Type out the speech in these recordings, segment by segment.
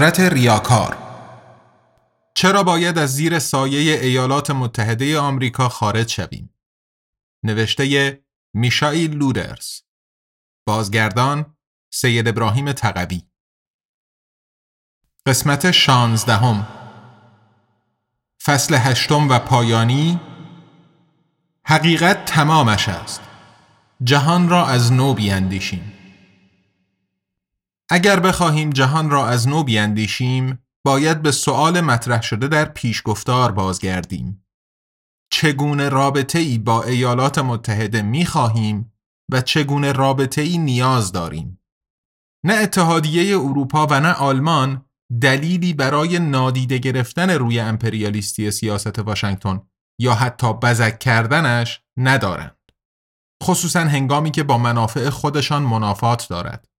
ابرقدرت ریاکار. چرا باید از زیر سایه ایالات متحده آمریکا خارج شویم؟ نوشته میشایل لودرز. بازگردان سید ابراهیم تقوی قسمت شانزدهم. فصل هشتم و پایانی. حقیقت تمامش است. جهان را از نو بیاندیشیم. اگر بخواهیم جهان را از نو بیاندیشیم باید به سؤال مطرح شده در پیشگفتار بازگردیم. چگونه رابطه ای با ایالات متحده می خواهیم و چگونه رابطه ای نیاز داریم؟ نه اتحادیه اروپا و نه آلمان دلیلی برای نادیده گرفتن روی امپریالیستی سیاست واشنگتن یا حتی بزک کردنش ندارند. خصوصا هنگامی که با منافع خودشان منافات دارد.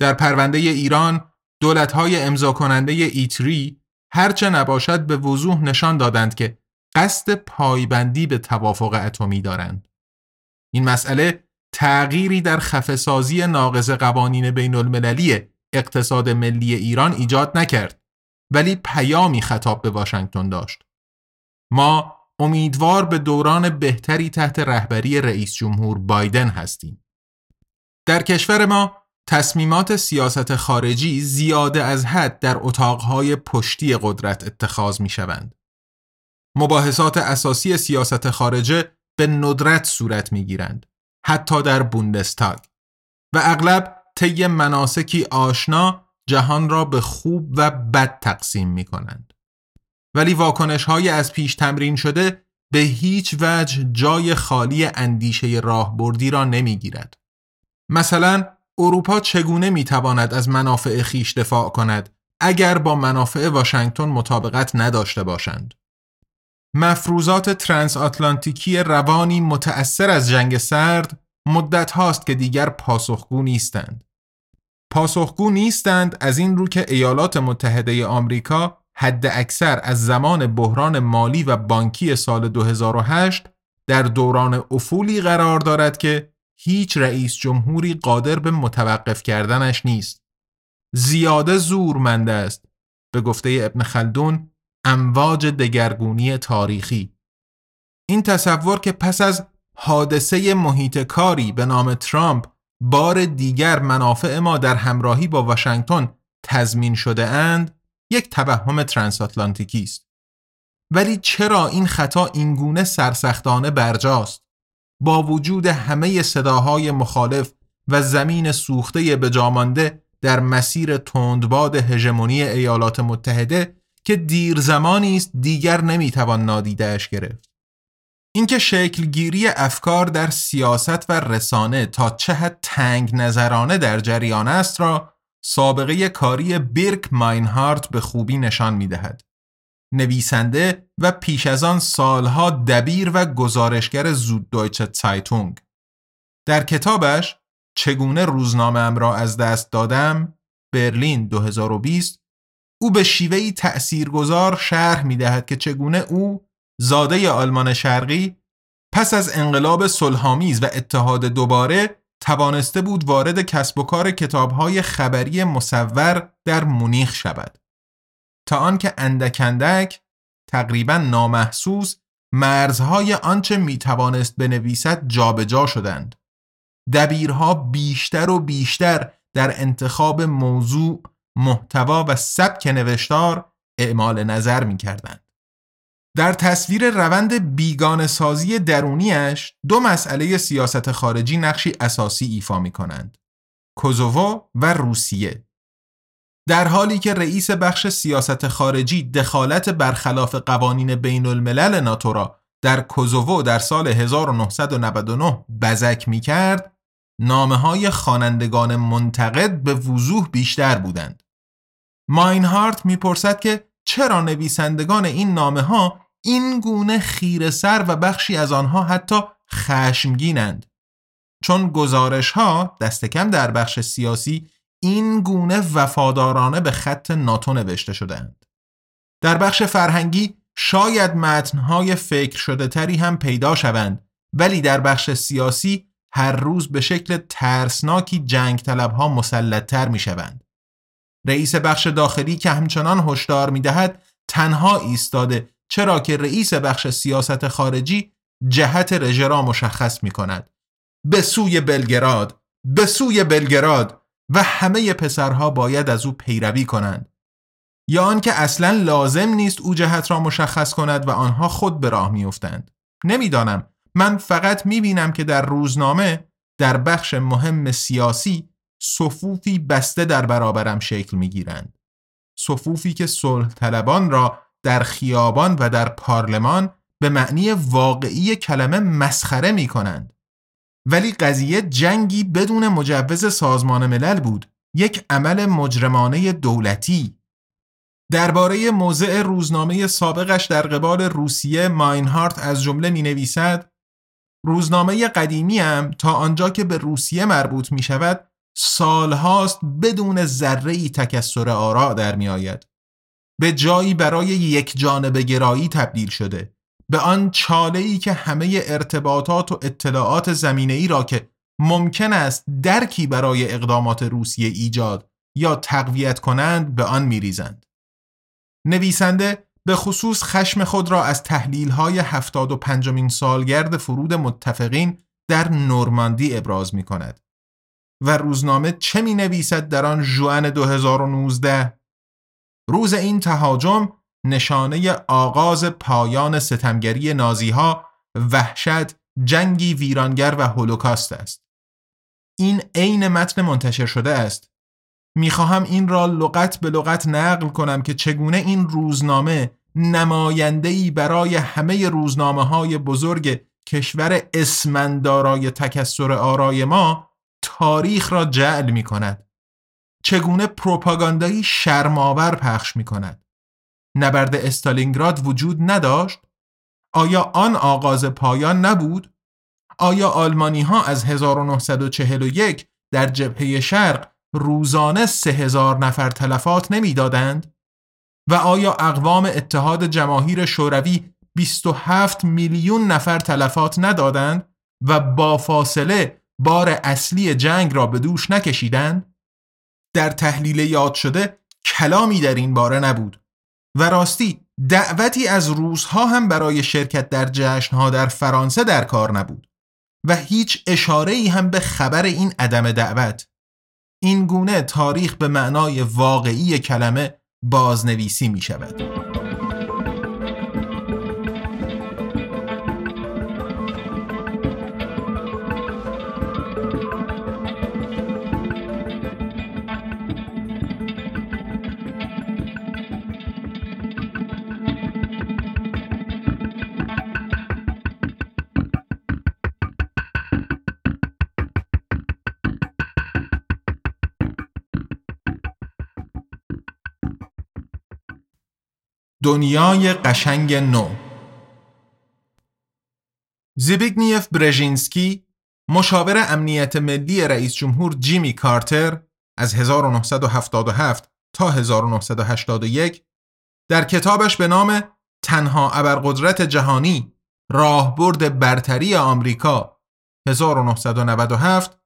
در پرونده ایران دولتهای امضا کننده ایتری هرچه نباشد به وضوح نشان دادند که قصد پایبندی به توافق اتمی دارند. این مسئله تغییری در خفسازی ناقض قوانین بین المللی اقتصاد ملی ایران ایجاد نکرد ولی پیامی خطاب به واشنگتن داشت. ما امیدوار به دوران بهتری تحت رهبری رئیس جمهور بایدن هستیم. در کشور ما تصمیمات سیاست خارجی زیاده از حد در اتاقهای پشتی قدرت اتخاذ می شوند. مباحثات اساسی سیاست خارجه به ندرت صورت می گیرند. حتی در بوندستاگ و اغلب طی مناسکی آشنا جهان را به خوب و بد تقسیم می کنند. ولی واکنش های از پیش تمرین شده به هیچ وجه جای خالی اندیشه راهبردی را نمی گیرد. مثلا اروپا چگونه می‌تواند از منافع خیش دفاع کند اگر با منافع واشنگتن مطابقت نداشته باشند؟ مفروضات ترانس آتلانتیکی روانی متأثر از جنگ سرد مدت هاست که دیگر پاسخگو نیستند. پاسخگو نیستند از این رو که ایالات متحده آمریکا حد اکثر از زمان بحران مالی و بانکی سال 2008 در دوران افولی قرار دارد که هیچ رئیس جمهوری قادر به متوقف کردنش نیست. زیاده زورمند است به گفته ابن خلدون امواج دگرگونی تاریخی. این تصور که پس از حادثه محیط کاری به نام ترامپ بار دیگر منافع ما در همراهی با واشنگتن تضمین شده اند یک توهم ترانساتلانتیکی است. ولی چرا این خطا اینگونه سرسختانه برجاست؟ با وجود همه صداهای مخالف و زمین سوخته بجامانده در مسیر تندباد هژمونی ایالات متحده که دیر زمانی است دیگر نمی‌توان نادیدهش گرفت. اینکه شکلگیری افکار در سیاست و رسانه تا چه حد تنگ نظرانه در جریان است را سابقه کاری بیرک ماینهارت به خوبی نشان می‌دهد. نویسنده و پیش از آن سالها دبیر و گزارشگر زود دویچه سایتونگ در کتابش چگونه روزنامه را از دست دادم برلین 2020 او به شیوهی تأثیرگذار شرح می دهد که چگونه او زاده آلمان شرقی پس از انقلاب صلحآمیز و اتحاد دوباره توانسته بود وارد کسب و کار کتابهای خبری مصور در مونیخ شود. تا آنکه اندک اندک تقریبا نامحسوس مرزهای آنچه می توانست بنویسد جابجا شدند دبیرها بیشتر و بیشتر در انتخاب موضوع محتوا و سبک نوشتار اعمال نظر می کردند. در تصویر روند بیگان سازی درونیش دو مسئله سیاست خارجی نقشی اساسی ایفا می کنند. کوزوو و روسیه در حالی که رئیس بخش سیاست خارجی دخالت برخلاف قوانین بین الملل ناتو را در کوزوو در سال 1999 بزک می کرد نامه های خانندگان منتقد به وضوح بیشتر بودند. ماینهارت می‌پرسد که چرا نویسندگان این نامه ها این گونه خیر سر و بخشی از آنها حتی خشمگینند چون گزارش ها دست کم در بخش سیاسی این گونه وفادارانه به خط ناتو نوشته شدهاند. در بخش فرهنگی شاید متنهای فکر شده تری هم پیدا شوند ولی در بخش سیاسی هر روز به شکل ترسناکی جنگ طلب ها مسلط تر می شوند. رئیس بخش داخلی که همچنان هشدار می دهد تنها ایستاده چرا که رئیس بخش سیاست خارجی جهت رژه را مشخص می کند. به سوی بلگراد، به سوی بلگراد و همه پسرها باید از او پیروی کنند. یا آنکه اصلا لازم نیست او جهت را مشخص کند و آنها خود به راه میافتند. نمی‌دانم من فقط می‌بینم که در روزنامه در بخش مهم سیاسی صفوفی بسته در برابرم شکل می‌گیرند. صفوفی که صلح طلبان را در خیابان و در پارلمان به معنی واقعی کلمه مسخره می کنند. ولی قضیه جنگی بدون مجوز سازمان ملل بود. یک عمل مجرمانه دولتی. درباره موضع روزنامه سابقش در قبال روسیه ماینهارت از جمله می نویسد روزنامه قدیمی هم تا آنجا که به روسیه مربوط می شود سالهاست بدون ذره ای تکسر آراء در می آید. به جایی برای یک جانب گرایی تبدیل شده. به آن چاله ای که همه ارتباطات و اطلاعات زمینه ای را که ممکن است درکی برای اقدامات روسیه ایجاد یا تقویت کنند به آن میریزند. نویسنده به خصوص خشم خود را از تحلیل های 75 سالگرد فرود متفقین در نورماندی ابراز می کند. و روزنامه چه می نویسد در آن جوان 2019 روز این تهاجم نشانه آغاز پایان ستمگری نازیها وحشت جنگی ویرانگر و هولوکاست است. این عین متن منتشر شده است. می‌خواهم این را لغت به لغت نقل کنم که چگونه این روزنامه نمایندهی برای همه روزنامه های بزرگ کشور اسمندارای تکسر آرای ما تاریخ را جعل می کند چگونه پروپاگاندایی شرماور پخش می کند. نبرد استالینگراد وجود نداشت؟ آیا آن آغاز پایان نبود؟ آیا آلمانی ها از 1941 در جبهه شرق روزانه سه هزار نفر تلفات نمی‌دادند؟ و آیا اقوام اتحاد جماهیر شوروی 27 میلیون نفر تلفات ندادند و با فاصله بار اصلی جنگ را به دوش نکشیدند؟ در تحلیل یاد شده کلامی در این باره نبود و راستی دعوتی از روزها هم برای شرکت در جشنها در فرانسه در کار نبود و هیچ اشاره ای هم به خبر این عدم دعوت این گونه تاریخ به معنای واقعی کلمه بازنویسی می شود. دنیای قشنگ نو زیبیگنیف برژینسکی مشاور امنیت ملی رئیس جمهور جیمی کارتر از 1977 تا 1981 در کتابش به نام تنها ابرقدرت جهانی راهبرد برتری آمریکا 1997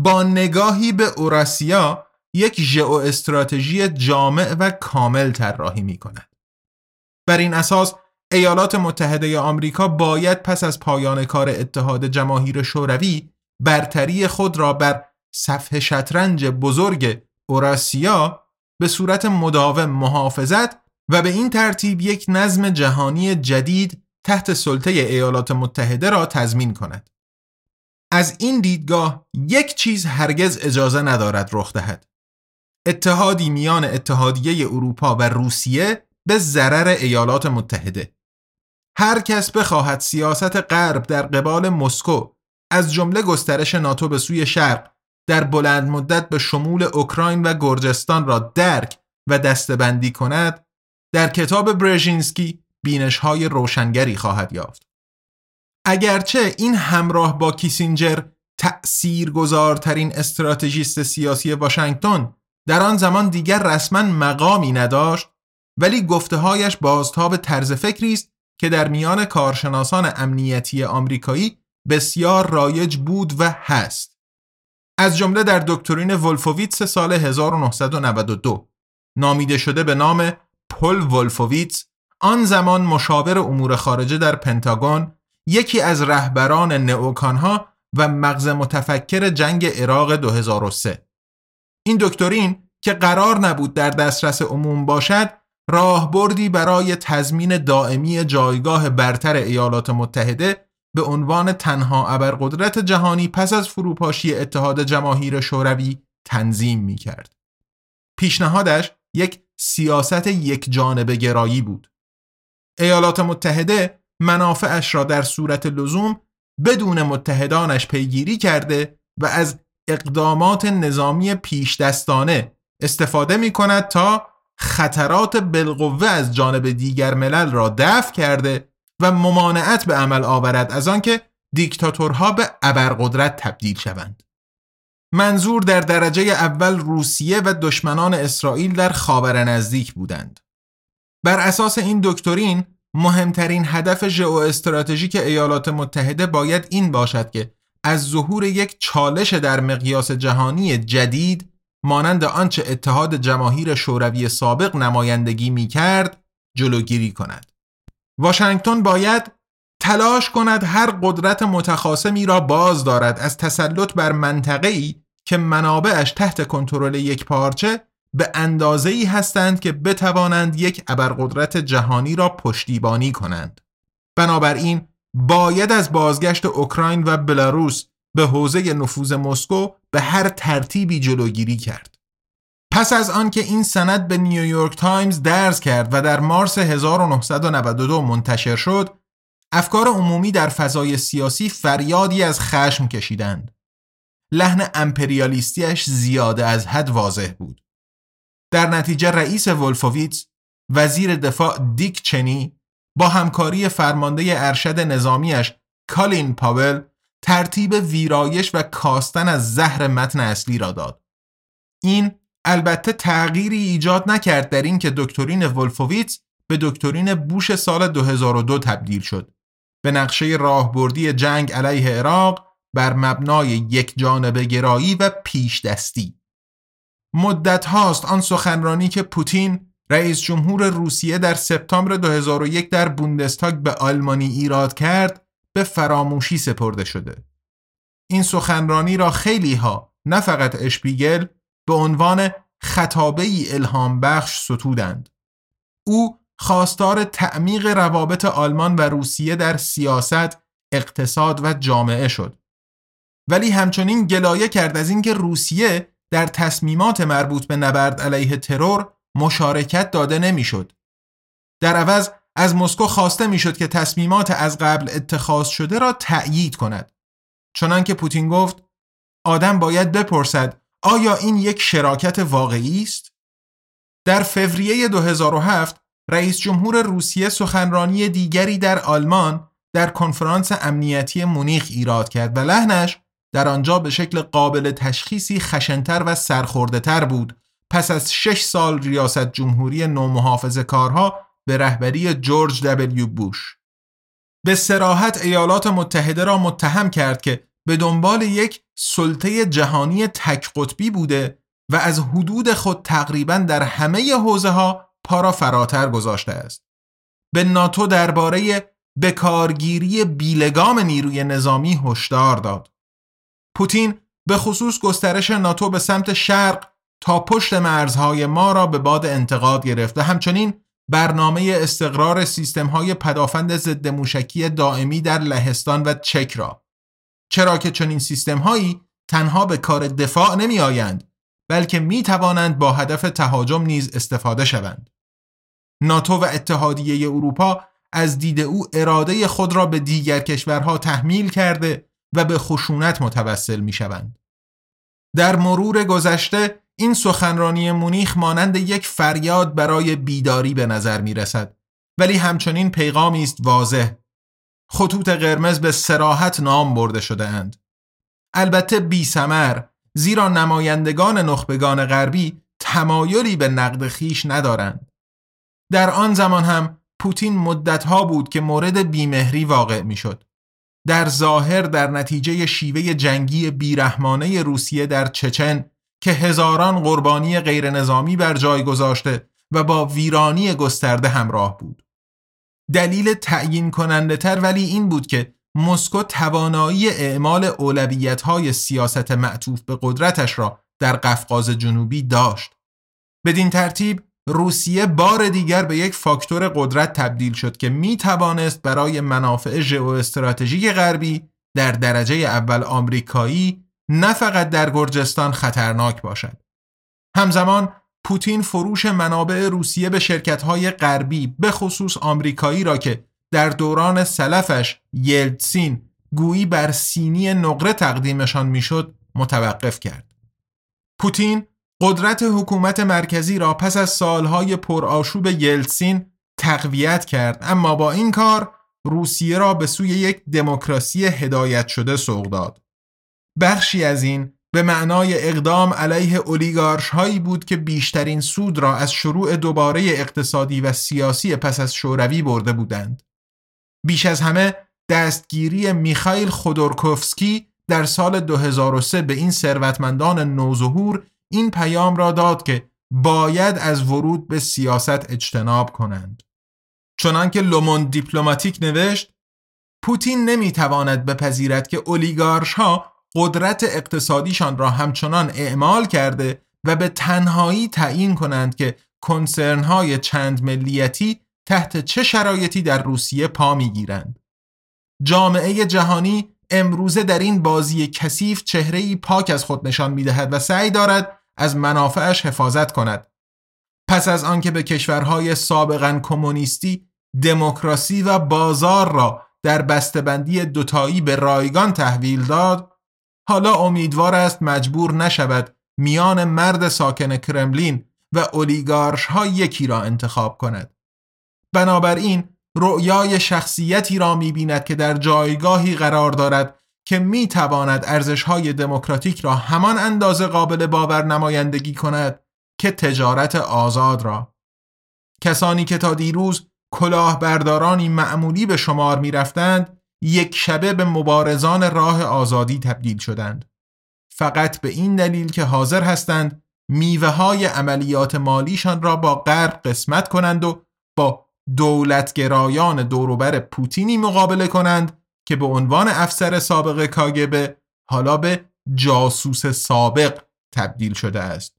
با نگاهی به اوراسیا یک ژئو استراتژی جامع و کامل طراحی می کند. بر این اساس ایالات متحده آمریکا باید پس از پایان کار اتحاد جماهیر شوروی برتری خود را بر صفحه شطرنج بزرگ اوراسیا به صورت مداوم محافظت و به این ترتیب یک نظم جهانی جدید تحت سلطه ایالات متحده را تضمین کند. از این دیدگاه یک چیز هرگز اجازه ندارد رخ دهد. اتحادی میان اتحادیه اروپا و روسیه به ضرر ایالات متحده هر کس بخواهد سیاست غرب در قبال مسکو از جمله گسترش ناتو به سوی شرق در بلند مدت به شمول اوکراین و گرجستان را درک و دستبندی کند در کتاب برژینسکی بینش های روشنگری خواهد یافت. اگرچه این همراه با کیسینجر تأثیر گذارترین استراتژیست سیاسی واشنگتن در آن زمان دیگر رسما مقامی نداشت ولی گفتههایش بازتاب طرز فکری است که در میان کارشناسان امنیتی آمریکایی بسیار رایج بود و هست. از جمله در دکترین ولفوویتس سال 1992 نامیده شده به نام پل ولفوویتس آن زمان مشاور امور خارجه در پنتاگون یکی از رهبران نئوکانها و مغز متفکر جنگ عراق 2003 این دکترین که قرار نبود در دسترس عموم باشد راهبردی برای تضمین دائمی جایگاه برتر ایالات متحده به عنوان تنها ابرقدرت جهانی پس از فروپاشی اتحاد جماهیر شوروی تنظیم می کرد. پیشنهادش یک سیاست یک جانب گرایی بود. ایالات متحده منافعش را در صورت لزوم بدون متحدانش پیگیری کرده و از اقدامات نظامی پیش دستانه استفاده می کند تا خطرات بالقوه از جانب دیگر ملل را دفع کرده و ممانعت به عمل آورد از آنکه دیکتاتورها به ابرقدرت تبدیل شوند. منظور در درجه اول روسیه و دشمنان اسرائیل در خاور نزدیک بودند. بر اساس این دکترین مهمترین هدف ژئواستراتژیک ایالات متحده باید این باشد که از ظهور یک چالش در مقیاس جهانی جدید مانند آنچه اتحاد جماهیر شوروی سابق نمایندگی می کرد جلوگیری کند. واشنگتن باید تلاش کند هر قدرت متخاصمی را باز دارد از تسلط بر منطقه‌ای که منابعش تحت کنترل یک پارچه به اندازه ای هستند که بتوانند یک ابرقدرت جهانی را پشتیبانی کنند. بنابراین باید از بازگشت اوکراین و بلاروس به حوزه نفوذ مسکو به هر ترتیبی جلوگیری کرد. پس از آنکه این سند به نیویورک تایمز درز کرد و در مارس 1992 منتشر شد، افکار عمومی در فضای سیاسی فریادی از خشم کشیدند. لحن امپریالیستیش زیاده از حد واضح بود. در نتیجه رئیس ولفوویتس وزیر دفاع دیک چنی با همکاری فرمانده ارشد نظامیش کالین پاول ترتیب ویرایش و کاستن از زهر متن اصلی را داد. این البته تغییری ایجاد نکرد در اینکه دکترین ولفوویتس به دکترین بوش سال 2002 تبدیل شد. به نقشه راهبردی جنگ علیه عراق بر مبنای یک جانب گرایی و پیش دستی. مدت هاست آن سخنرانی که پوتین رئیس جمهور روسیه در سپتامبر 2001 در بوندستاگ به آلمانی ایراد کرد به فراموشی سپرده شده. این سخنرانی را خیلی ها نه فقط اشپیگل به عنوان خطابه ای الهام بخش ستودند. او خواستار تعمیق روابط آلمان و روسیه در سیاست، اقتصاد و جامعه شد. ولی همچنین گلایه کرد از اینکه روسیه در تصمیمات مربوط به نبرد علیه ترور مشارکت داده نمی‌شد. در عوض از مسکو خواسته می‌شد که تصمیمات از قبل اتخاذ شده را تأیید کند. چنانکه پوتین گفت آدم باید بپرسد آیا این یک شراکت واقعی است؟ در فوریه 2007 رئیس جمهور روسیه سخنرانی دیگری در آلمان در کنفرانس امنیتی مونیخ ایراد کرد و لحنش در آنجا به شکل قابل تشخیصی خشنتر و سرخورده تر بود پس از شش سال ریاست جمهوری نومحافظ کارها به رهبری جورج دبلیو بوش به سراحت ایالات متحده را متهم کرد که به دنبال یک سلطه جهانی تک قطبی بوده و از حدود خود تقریبا در همه حوزه ها پا فراتر گذاشته است. به ناتو درباره بکارگیری بیلگام نیروی نظامی هشدار داد. پوتین به خصوص گسترش ناتو به سمت شرق تا پشت مرزهای ما را به باد انتقاد گرفت و همچنین برنامه استقرار سیستم های پدافند ضد موشکی دائمی در لهستان و چک را چرا که چنین سیستم هایی تنها به کار دفاع نمی آیند بلکه می توانند با هدف تهاجم نیز استفاده شوند ناتو و اتحادیه اروپا از دید او اراده خود را به دیگر کشورها تحمیل کرده و به خشونت متوسل می شوند. در مرور گذشته این سخنرانی مونیخ مانند یک فریاد برای بیداری به نظر می رسد ولی همچنین پیغامی است واضح. خطوط قرمز به سراحت نام برده شده اند البته بی سمر زیرا نمایندگان نخبگان غربی تمایلی به نقد خیش ندارند. در آن زمان هم پوتین مدتها بود که مورد بیمهری واقع می‌شد. در ظاهر در نتیجه شیوه جنگی بیرحمانه روسیه در چچن که هزاران قربانی غیرنظامی بر جای گذاشته و با ویرانی گسترده همراه بود. دلیل تعیین کننده تر ولی این بود که مسکو توانایی اعمال اولویت های سیاست معطوف به قدرتش را در قفقاز جنوبی داشت. بدین ترتیب روسیه بار دیگر به یک فاکتور قدرت تبدیل شد که می توانست برای منافع ژئواستراتژیک غربی در درجه اول آمریکایی نه فقط در گرجستان خطرناک باشد. همزمان پوتین فروش منابع روسیه به شرکت‌های غربی به خصوص آمریکایی را که در دوران سلفش یلتسین گویی بر سینی نقره تقدیمشان می‌شد متوقف کرد. پوتین قدرت حکومت مرکزی را پس از سالهای پرآشوب یلتسین تقویت کرد اما با این کار روسیه را به سوی یک دموکراسی هدایت شده سوق داد. بخشی از این به معنای اقدام علیه اولیگارش هایی بود که بیشترین سود را از شروع دوباره اقتصادی و سیاسی پس از شوروی برده بودند. بیش از همه دستگیری میخائیل خودورکوفسکی در سال 2003 به این ثروتمندان نوظهور این پیام را داد که باید از ورود به سیاست اجتناب کنند. چنانکه لومون دیپلماتیک نوشت پوتین نمی‌تواند بپذیرد که اولیگارش ها قدرت اقتصادیشان را همچنان اعمال کرده و به تنهایی تعیین کنند که کنسرن های چند ملیتی تحت چه شرایطی در روسیه پا می‌گیرند. جامعه جهانی امروزه در این بازی کثیف چهره‌ای پاک از خود نشان می‌دهد و سعی دارد از منافعش حفاظت کند پس از آنکه به کشورهای سابقا کمونیستی دموکراسی و بازار را در بسته‌بندی دوتایی به رایگان تحویل داد حالا امیدوار است مجبور نشود میان مرد ساکن کرملین و اولیگارش ها یکی را انتخاب کند. بنابراین رؤیای شخصیتی را می‌بیند که در جایگاهی قرار دارد که می تواند ارزش های دموکراتیک را همان اندازه قابل باور نمایندگی کند که تجارت آزاد را. کسانی که تا دیروز کلاهبردارانی معمولی به شمار می رفتند یک شبه به مبارزان راه آزادی تبدیل شدند فقط به این دلیل که حاضر هستند میوه های عملیات مالیشان را با غرب قسمت کنند و با دولتگرایان دوروبر پوتینی مقابله کنند که به عنوان افسر سابق کاگبه حالا به جاسوس سابق تبدیل شده است.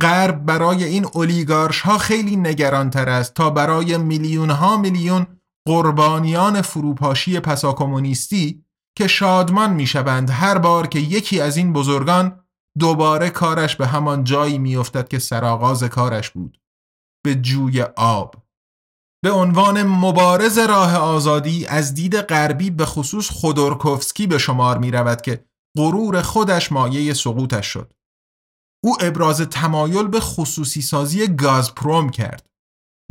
غرب برای این اولیگارش ها خیلی نگران تر است تا برای میلیون ها میلیون قربانیان فروپاشی پسا کمونیستی که شادمان می‌شوند هر بار که یکی از این بزرگان دوباره کارش به همان جایی میافتد که سرآغاز کارش بود به جوی آب به عنوان مبارز راه آزادی از دید غربی به خصوص خودورکوفسکی به شمار می رود که غرور خودش مایه سقوطش شد. او ابراز تمایل به خصوصی سازی گازپروم کرد.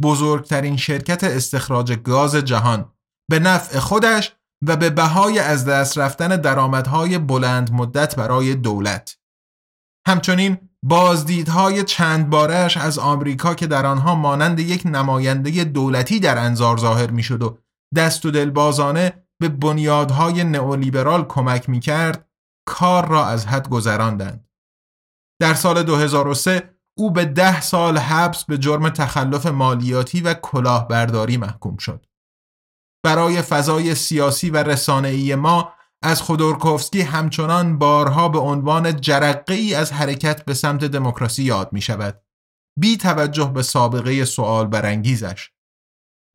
بزرگترین شرکت استخراج گاز جهان به نفع خودش و به بهای از دست رفتن درآمدهای بلند مدت برای دولت. همچنین بازدیدهای چند بارش از آمریکا که در آنها مانند یک نماینده دولتی در انظار ظاهر می‌شد و دست و دلبازانه به بنیادهای نئولیبرال کمک می کرد کار را از حد گذراندند. در سال 2003 او به ده سال حبس به جرم تخلف مالیاتی و کلاهبرداری محکوم شد. برای فضای سیاسی و رسانه‌ای ما از خودورکوفسکی همچنان بارها به عنوان جرقه ای از حرکت به سمت دموکراسی یاد می شود. بی توجه به سابقه سوال برانگیزش.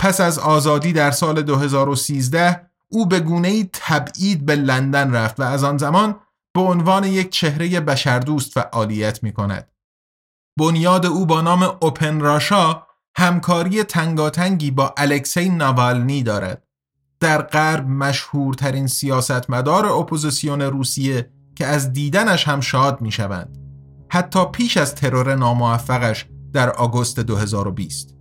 پس از آزادی در سال 2013 او به گونه ای تبعید به لندن رفت و از آن زمان به عنوان یک چهره بشردوست فعالیت می کند. بنیاد او با نام Open Russia همکاری تنگاتنگی با الکسی ناوالنی دارد. در غرب مشهورترین سیاستمدار اپوزیسیون روسیه که از دیدنش هم شاد می شوند. حتی پیش از ترور ناموفقش در آگوست 2020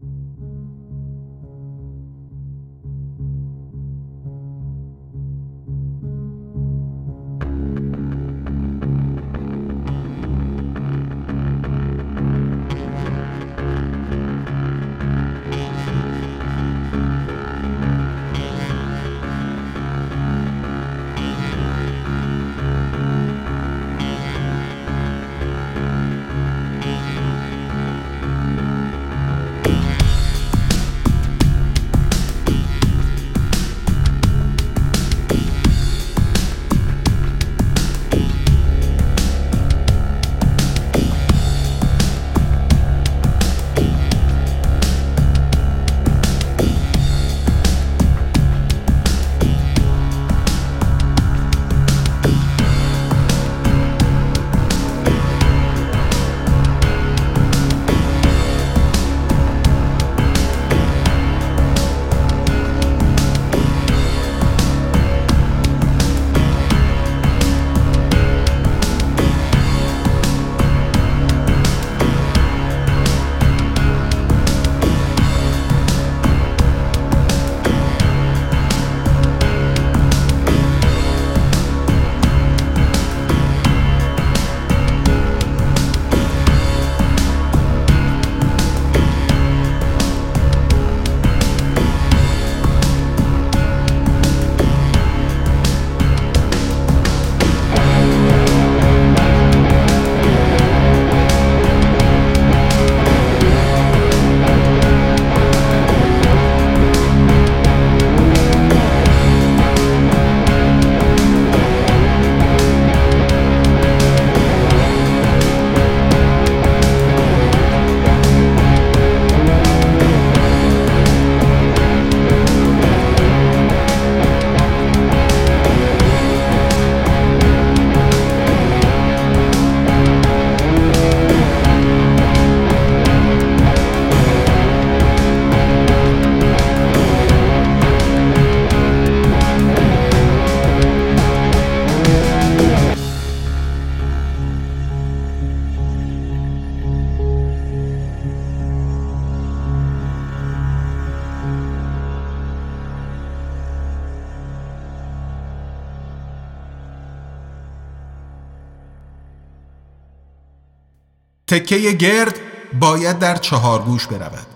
تکه گرد باید در چهار گوش برود.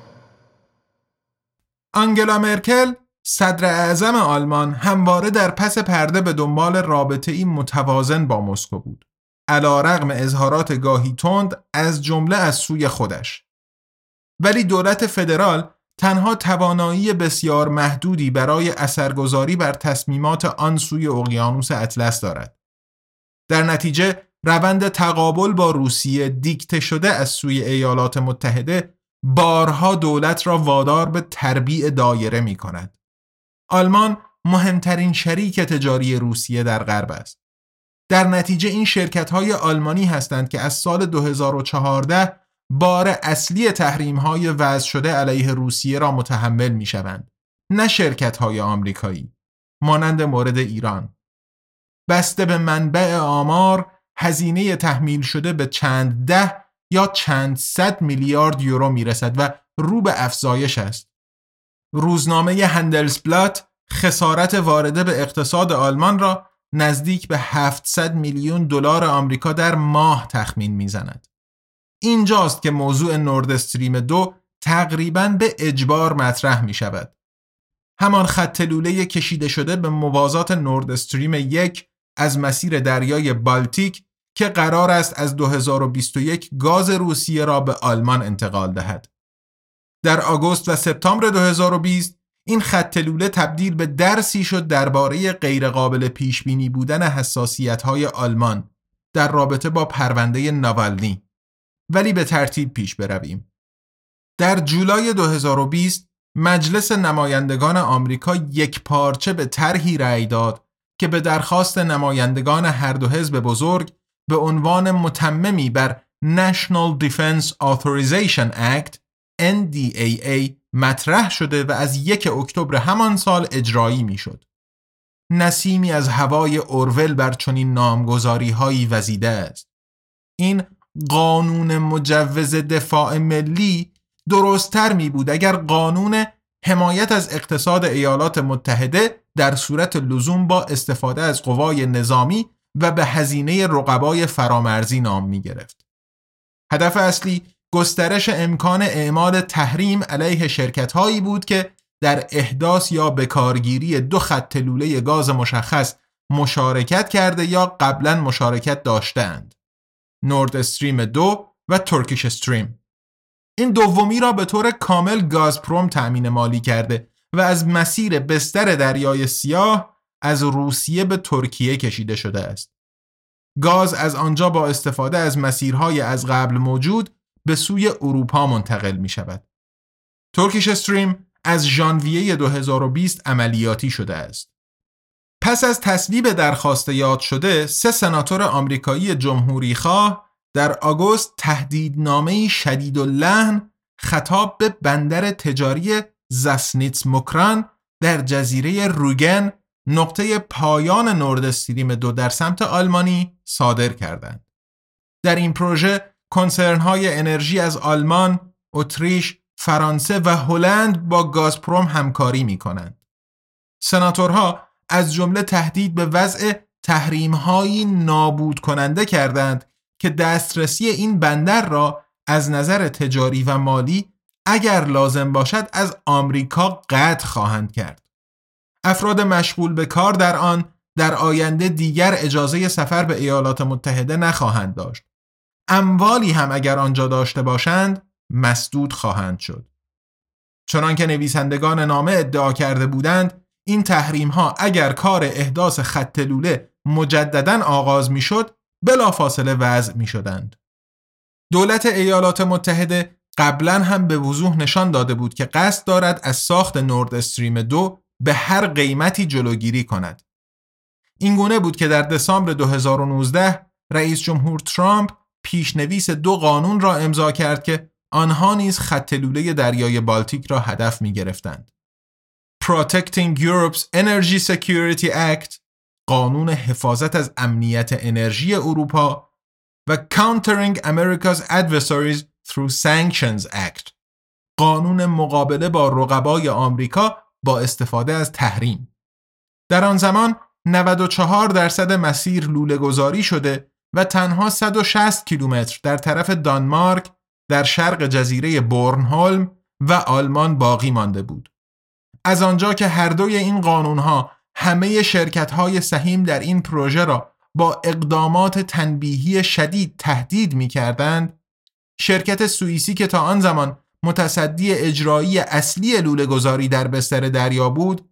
آنگلا مرکل صدر اعظم آلمان همواره در پس پرده به دنبال رابطه ای متوازن با مسکو بود. علا رغم اظهارات گاهی تند از جمله از سوی خودش. ولی دولت فدرال تنها توانایی بسیار محدودی برای اثرگذاری بر تصمیمات آن سوی اقیانوس اطلس دارد. در نتیجه روند تقابل با روسیه دیکته شده از سوی ایالات متحده بارها دولت را وادار به تربیع دایره می کند. آلمان مهمترین شریک تجاری روسیه در غرب است. در نتیجه این شرکت های آلمانی هستند که از سال 2014 بار اصلی تحریم های وضع شده علیه روسیه را متحمل می شوند. نه شرکت های آمریکایی مانند مورد ایران. بسته به منبع آمار هزینه تحمیل شده به چند ده یا چند صد میلیارد یورو می‌رسد و رو به افزایش است. روزنامه هندلسبلات خسارت وارده به اقتصاد آلمان را نزدیک به 700 میلیون دلار آمریکا در ماه تخمین می‌زند. اینجاست که موضوع نورد استریم دو تقریبا به اجبار مطرح می شود. همان خط لوله کشیده شده به موازات نورد استریم یک از مسیر دریای بالتیک که قرار است از 2021 گاز روسیه را به آلمان انتقال دهد. در آگوست و سپتامبر 2020 این خط لوله تبدیل به درسی شد درباره غیرقابل پیش بینی بودن حساسیت های آلمان در رابطه با پرونده ناوالنی ولی به ترتیب پیش برویم. در جولای 2020 مجلس نمایندگان آمریکا یک پارچه به طرحی رأی داد که به درخواست نمایندگان هر دو حزب بزرگ به عنوان متممی بر National Defense Authorization Act NDAA مطرح شده و از یک اکتبر همان سال اجرایی می‌شد. نسیمی از هوای اورول بر چنین نامگذاری هایی وزیده است. این قانون مجوز دفاع ملی درستتر می بود اگر قانون حمایت از اقتصاد ایالات متحده در صورت لزوم با استفاده از قوای نظامی و به هزینه رقبای فرامرزی نام می گرفت. هدف اصلی گسترش امکان اعمال تحریم علیه شرکت هایی بود که در احداث یا بکارگیری دو خط لوله گاز مشخص مشارکت کرده یا قبلا مشارکت داشتند. نورد استریم دو و ترکیش استریم. این دومی را به طور کامل گازپروم تأمین مالی کرده و از مسیر بستر دریای سیاه از روسیه به ترکیه کشیده شده است. گاز از آنجا با استفاده از مسیرهای از قبل موجود به سوی اروپا منتقل می شود. ترکیش استریم از ژانویه 2020 عملیاتی شده است. پس از تصویب درخواست یاد شده، سه سناتور آمریکایی جمهوری خواه در آگوست تهدیدنامه شدید و لحن خطاب به بندر تجاری زسنیتس مکران در جزیره روگن نقطه پایان نورد استریم دو در سمت آلمانی صادر کردند. در این پروژه کنسرنهای انرژی از آلمان، اتریش، فرانسه و هلند با گازپروم همکاری می کنند. سناتورها از جمله تهدید به وضع تحریمهایی نابود کننده کردند که دسترسی این بندر را از نظر تجاری و مالی اگر لازم باشد از آمریکا قطع خواهند کرد. افراد مشغول به کار در آن در آینده دیگر اجازه سفر به ایالات متحده نخواهند داشت. اموالی هم اگر آنجا داشته باشند مسدود خواهند شد. چنانکه نویسندگان نامه ادعا کرده بودند این تحریم ها اگر کار احداث خط لوله مجددا آغاز می شد بلا فاصله وضع می شدند. دولت ایالات متحده قبلا هم به وضوح نشان داده بود که قصد دارد از ساخت نورد استریم دو به هر قیمتی جلوگیری کند. این گونه بود که در دسامبر 2019 رئیس جمهور ترامپ پیشنویس دو قانون را امضا کرد که آنها نیز خط لوله دریای بالتیک را هدف می گرفتند. Protecting Europe's Energy Security Act قانون حفاظت از امنیت انرژی اروپا و Countering America's Adversaries Through Sanctions Act قانون مقابله با رقبای آمریکا با استفاده از تحریم در آن زمان 94 درصد مسیر لوله گذاری شده و تنها 160 کیلومتر در طرف دانمارک در شرق جزیره بورنهولم و آلمان باقی مانده بود. از آنجا که هر دوی این قانونها همه شرکت های سهیم در این پروژه را با اقدامات تنبیهی شدید تهدید می کردند، شرکت سوئیسی که تا آن زمان متصدی اجرایی اصلی لوله گذاری در بستر دریا بود،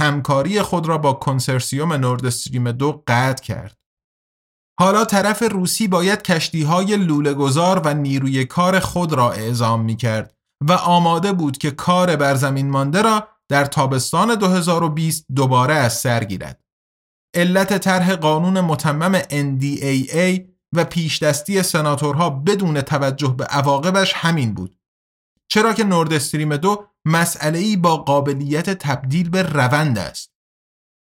همکاری خود را با کنسرسیوم نورد استریم دو قطع کرد. حالا طرف روسی باید کشتی های لوله گذار و نیروی کار خود را اعزام می کرد و آماده بود که کار بر زمین مانده را در تابستان 2020 دوباره از سر گیرد. علت طرح قانون متمم NDAA و پیشدستی سناتورها بدون توجه به عواقبش همین بود. چرا که نورد استریم دو مسئله ای با قابلیت تبدیل به روند است.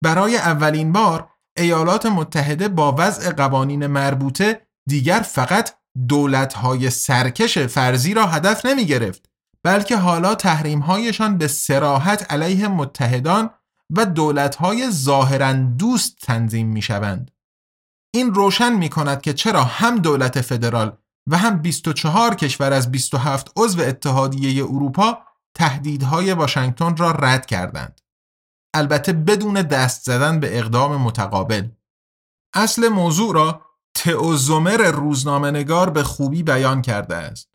برای اولین بار ایالات متحده با وضع قوانین مربوطه دیگر فقط دولت‌های سرکش فرضی را هدف نمی گرفت بلکه حالا تحریم‌هایشان به سراحت علیه متحدان و دولت‌های ظاهرا دوست تنظیم می شوند. این روشن می کند که چرا هم دولت فدرال و هم 24 کشور از 27 عضو اتحادیه اروپا تهدیدهای واشنگتن را رد کردند. البته بدون دست زدن به اقدام متقابل. اصل موضوع را تئوزومر روزنامهنگار به خوبی بیان کرده است.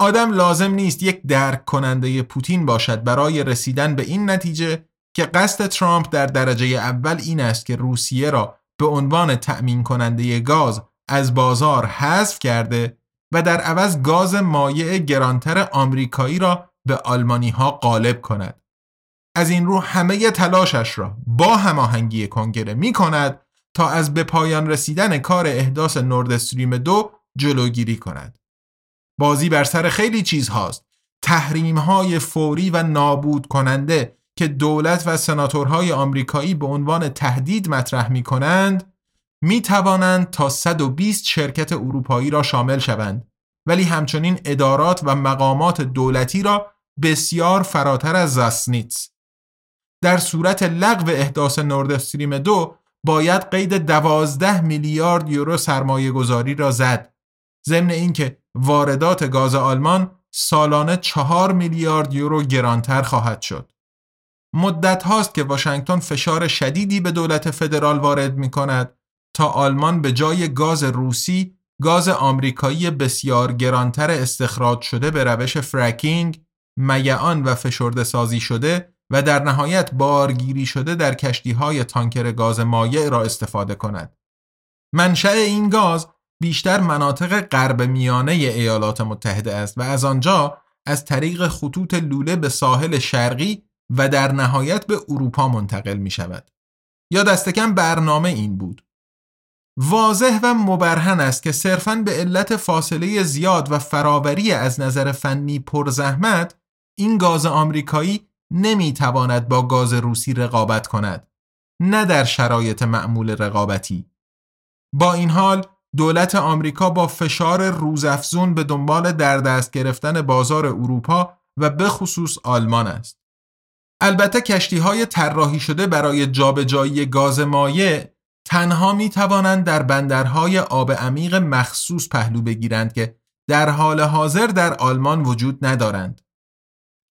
آدم لازم نیست یک درک کننده پوتین باشد برای رسیدن به این نتیجه که قصد ترامپ در درجه اول این است که روسیه را به عنوان تأمین کننده گاز از بازار حذف کرده و در عوض گاز مایع گرانتر آمریکایی را به آلمانی ها غالب کند. از این رو همه تلاشش را با هماهنگی کنگره می کند تا از به پایان رسیدن کار احداث نورد استریم دو جلوگیری کند. بازی بر سر خیلی چیز هاست تحریم های فوری و نابود کننده که دولت و سناتورهای آمریکایی به عنوان تهدید مطرح می کنند می توانند تا 120 شرکت اروپایی را شامل شوند ولی همچنین ادارات و مقامات دولتی را بسیار فراتر از زاسنیتس در صورت لغو احداث نورد استریم دو باید قید دوازده میلیارد یورو سرمایه گذاری را زد. ضمن اینکه واردات گاز آلمان سالانه چهار میلیارد یورو گرانتر خواهد شد. مدت هاست که واشنگتن فشار شدیدی به دولت فدرال وارد می کند تا آلمان به جای گاز روسی گاز آمریکایی بسیار گرانتر استخراج شده به روش فرکینگ، میعان و فشرده سازی شده و در نهایت بارگیری شده در کشتی های تانکر گاز مایع را استفاده کند. منشأ این گاز بیشتر مناطق غرب میانه ایالات متحده است و از آنجا از طریق خطوط لوله به ساحل شرقی و در نهایت به اروپا منتقل می شود. یا دستکم برنامه این بود. واضح و مبرهن است که صرفاً به علت فاصله زیاد و فراوری از نظر فنی پرزحمت این گاز آمریکایی نمی تواند با گاز روسی رقابت کند نه در شرایط معمول رقابتی. با این حال دولت آمریکا با فشار روزافزون به دنبال در دست گرفتن بازار اروپا و به خصوص آلمان است. البته کشتی های طراحی شده برای جابجایی گاز مایع تنها می توانند در بندرهای آب عمیق مخصوص پهلو بگیرند که در حال حاضر در آلمان وجود ندارند.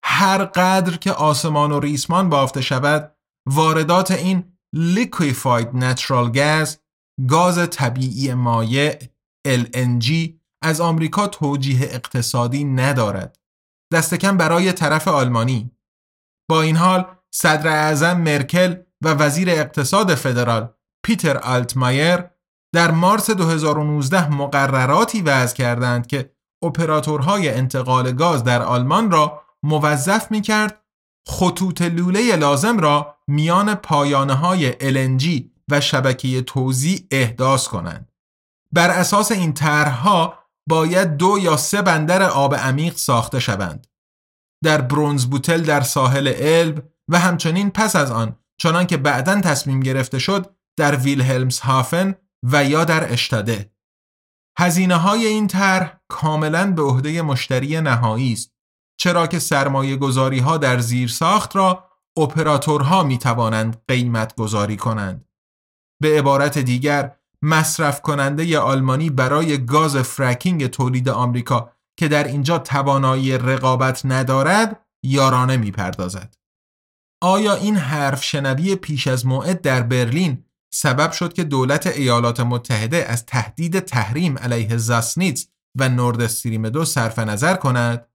هر قدر که آسمان و ریسمان بافته شود واردات این liquefied natural gas گاز طبیعی مایع LNG از آمریکا توجیه اقتصادی ندارد دستکم برای طرف آلمانی با این حال صدر اعظم مرکل و وزیر اقتصاد فدرال پیتر آلتمایر در مارس 2019 مقرراتی وضع کردند که اپراتورهای انتقال گاز در آلمان را موظف می کرد خطوط لوله لازم را میان پایانه های LNG و شبکه توزیع احداث کنند. بر اساس این طرحها باید دو یا سه بندر آب عمیق ساخته شوند. در برونز بوتل در ساحل الب و همچنین پس از آن چنان که بعدا تصمیم گرفته شد در ویلهلمس هافن و یا در اشتاده. هزینه های این طرح کاملا به عهده مشتری نهایی است چرا که سرمایه گذاری ها در زیر ساخت را اپراتورها می توانند قیمت گذاری کنند. به عبارت دیگر مصرف کننده آلمانی برای گاز فرکینگ تولید آمریکا که در اینجا توانایی رقابت ندارد یارانه می پردازد. آیا این حرف شنوی پیش از موعد در برلین سبب شد که دولت ایالات متحده از تهدید تحریم علیه زاسنیتس و نورد استریم دو صرف نظر کند؟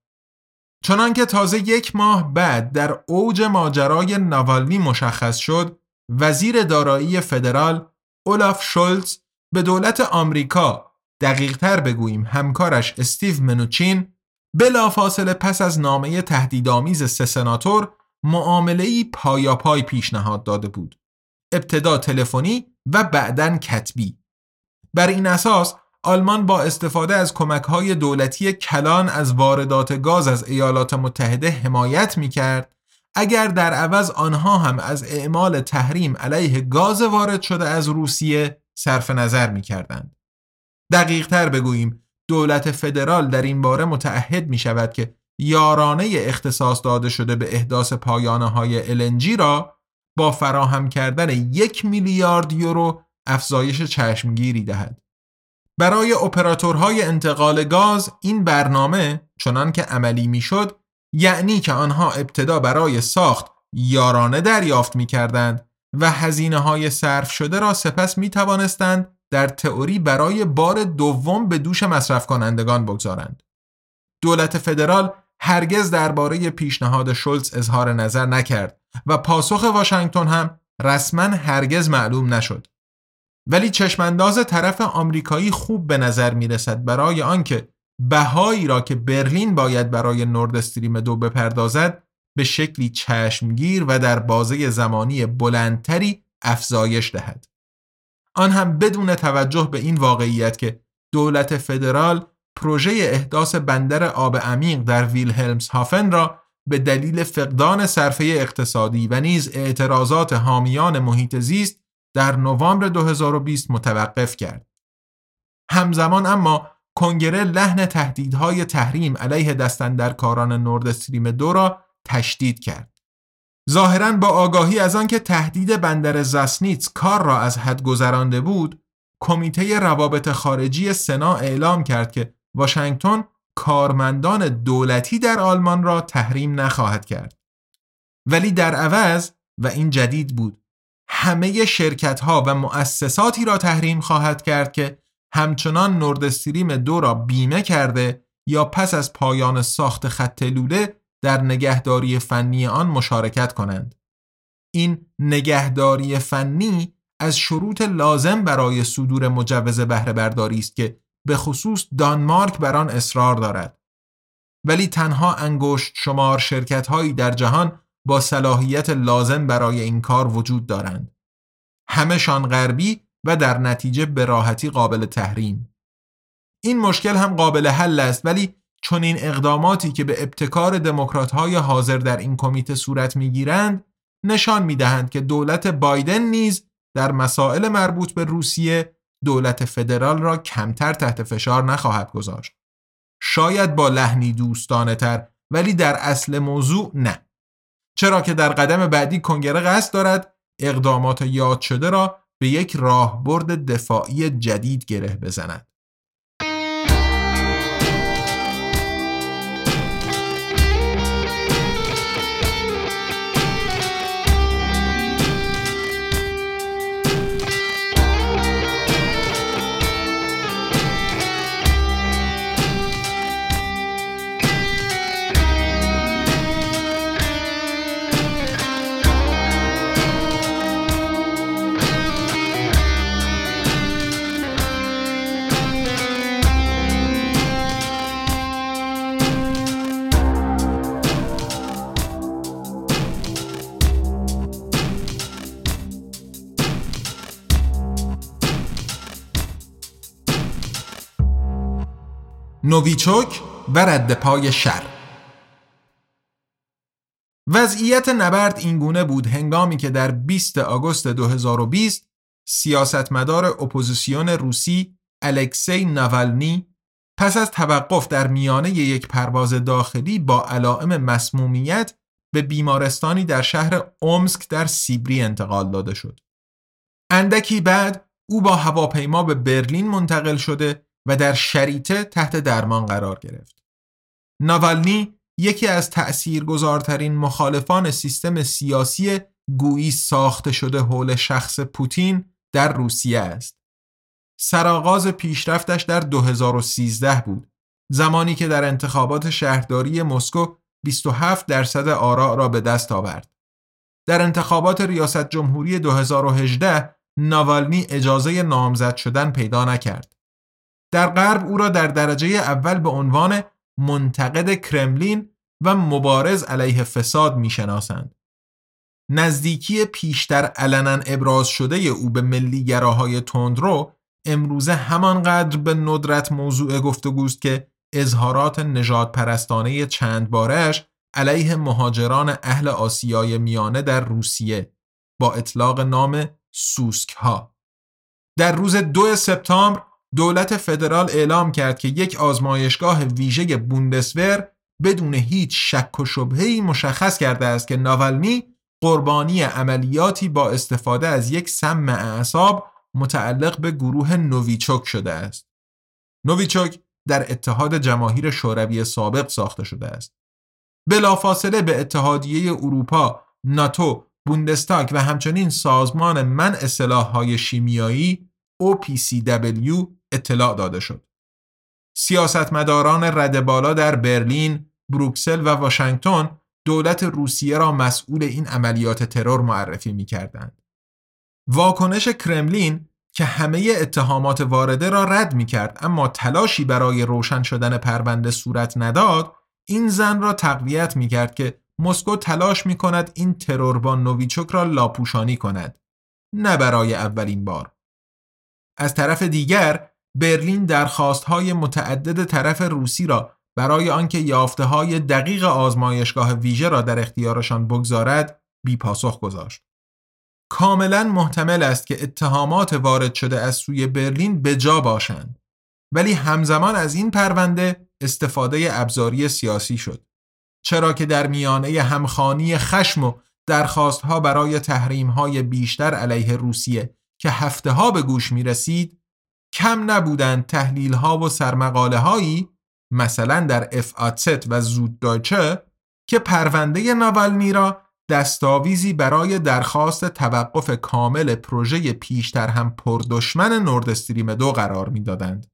چنانکه تازه یک ماه بعد در اوج ماجرای ناوالنی مشخص شد وزیر دارایی فدرال اولاف شولز به دولت آمریکا دقیقتر بگوییم همکارش استیو منوچین بلافاصله پس از نامه تهدیدآمیز سه سناتور معامله‌ای پای پیشنهاد داده بود ابتدا تلفنی و بعدا کتبی بر این اساس آلمان با استفاده از کمک‌های دولتی کلان از واردات گاز از ایالات متحده حمایت می‌کرد اگر در عوض آنها هم از اعمال تحریم علیه گاز وارد شده از روسیه صرف نظر می‌کردند. دقیق تر بگوییم دولت فدرال در این باره متعهد می شود که یارانه اختصاص داده شده به احداث پایانه های LNG را با فراهم کردن یک میلیارد یورو افزایش چشمگیری دهد. برای اپراتورهای انتقال گاز این برنامه چنان که عملی می‌شد یعنی که آنها ابتدا برای ساخت یارانه دریافت می کردند و هزینه های صرف شده را سپس می توانستند در تئوری برای بار دوم به دوش مصرف کنندگان بگذارند. دولت فدرال هرگز درباره پیشنهاد شولز اظهار نظر نکرد و پاسخ واشنگتن هم رسما هرگز معلوم نشد. ولی چشمانداز طرف آمریکایی خوب به نظر می رسد برای آنکه بهایی را که برلین باید برای نورد استریم دو بپردازد به شکلی چشمگیر و در بازه زمانی بلندتری افزایش دهد. آن هم بدون توجه به این واقعیت که دولت فدرال پروژه احداث بندر آب عمیق در ویلهلمز هافن را به دلیل فقدان صرفه اقتصادی و نیز اعتراضات حامیان محیط زیست در نوامبر 2020 متوقف کرد. همزمان اما کنگره لحن تهدیدهای تحریم علیه دستندرکاران نورد استریم دو را تشدید کرد. ظاهرا با آگاهی از آنکه تهدید بندر زاسنیتس کار را از حد گذرانده بود، کمیته روابط خارجی سنا اعلام کرد که واشنگتن کارمندان دولتی در آلمان را تحریم نخواهد کرد. ولی در عوض و این جدید بود همه شرکت ها و مؤسساتی را تحریم خواهد کرد که همچنان نوردستریم دو را بیمه کرده یا پس از پایان ساخت خط لوله در نگهداری فنی آن مشارکت کنند. این نگهداری فنی از شروط لازم برای صدور مجوز بهره برداری است که به خصوص دانمارک بر آن اصرار دارد. ولی تنها انگشت شمار شرکت هایی در جهان با صلاحیت لازم برای این کار وجود دارند. همهشان غربی و در نتیجه به راحتی قابل تحریم. این مشکل هم قابل حل است ولی چون این اقداماتی که به ابتکار دموکرات های حاضر در این کمیته صورت می‌گیرند نشان می‌دهند که دولت بایدن نیز در مسائل مربوط به روسیه دولت فدرال را کمتر تحت فشار نخواهد گذاشت. شاید با لحنی دوستانه تر ولی در اصل موضوع نه. چرا که در قدم بعدی کنگره قصد دارد اقدامات یاد شده را به یک راهبرد دفاعی جدید گره بزند. نوویچوک و رد پای شر وضعیت نبرد اینگونه بود هنگامی که در 20 آگوست 2020 سیاستمدار اپوزیسیون روسی الکسی ناوالنی پس از توقف در میانه یک پرواز داخلی با علائم مسمومیت به بیمارستانی در شهر اومسک در سیبری انتقال داده شد. اندکی بعد او با هواپیما به برلین منتقل شده و در شاریته تحت درمان قرار گرفت. ناوالنی یکی از تأثیرگذارترین مخالفان سیستم سیاسی گویی ساخته شده حول شخص پوتین در روسیه است. سرآغاز پیشرفتش در 2013 بود زمانی که در انتخابات شهرداری مسکو 27 درصد آراء را به دست آورد. در انتخابات ریاست جمهوری 2018 ناوالنی اجازه نامزد شدن پیدا نکرد. در غرب او را در درجه اول به عنوان منتقد کرملین و مبارز علیه فساد می‌شناسند. نزدیکی پیشتر علنا ابراز شده او به ملیگراهای تندرو امروزه همانقدر به ندرت موضوع گفتگوست که اظهارات نجات پرستانه چند بارش علیه مهاجران اهل آسیای میانه در روسیه با اطلاق نام سوسک ها. در روز دو سپتامبر دولت فدرال اعلام کرد که یک آزمایشگاه ویژه بوندسور بدون هیچ شک و شبهه‌ای مشخص کرده است که ناولنی قربانی عملیاتی با استفاده از یک سم اعصاب متعلق به گروه نویچوک شده است. نویچوک در اتحاد جماهیر شوروی سابق ساخته شده است. بلافاصله به اتحادیه اروپا، ناتو، بوندستاک و همچنین سازمان منع سلاح‌های شیمیایی OPCW اطلاع داده شد. سیاستمداران رد بالا در برلین، بروکسل و واشنگتن دولت روسیه را مسئول این عملیات ترور معرفی می کردند. واکنش کرملین که همه اتهامات وارده را رد می کرد اما تلاشی برای روشن شدن پرونده صورت نداد این زن را تقویت می کرد که مسکو تلاش می کند این تروربان نویچوک را لاپوشانی کند نه برای اولین بار از طرف دیگر برلین درخواست های متعدد طرف روسی را برای آنکه یافته های دقیق آزمایشگاه ویژه را در اختیارشان بگذارد بی پاسخ گذاشت. کاملا محتمل است که اتهامات وارد شده از سوی برلین به جا باشند ولی همزمان از این پرونده استفاده ابزاری سیاسی شد چرا که در میانه همخانی خشم و درخواستها برای تحریمهای بیشتر علیه روسیه که هفته ها به گوش می رسید کم نبودند تحلیل ها و سرمقاله هایی مثلا در اف و زود دایچه که پرونده ناوالنی را دستاویزی برای درخواست توقف کامل پروژه پیشتر هم پردشمن نورد استریم دو قرار می‌دادند.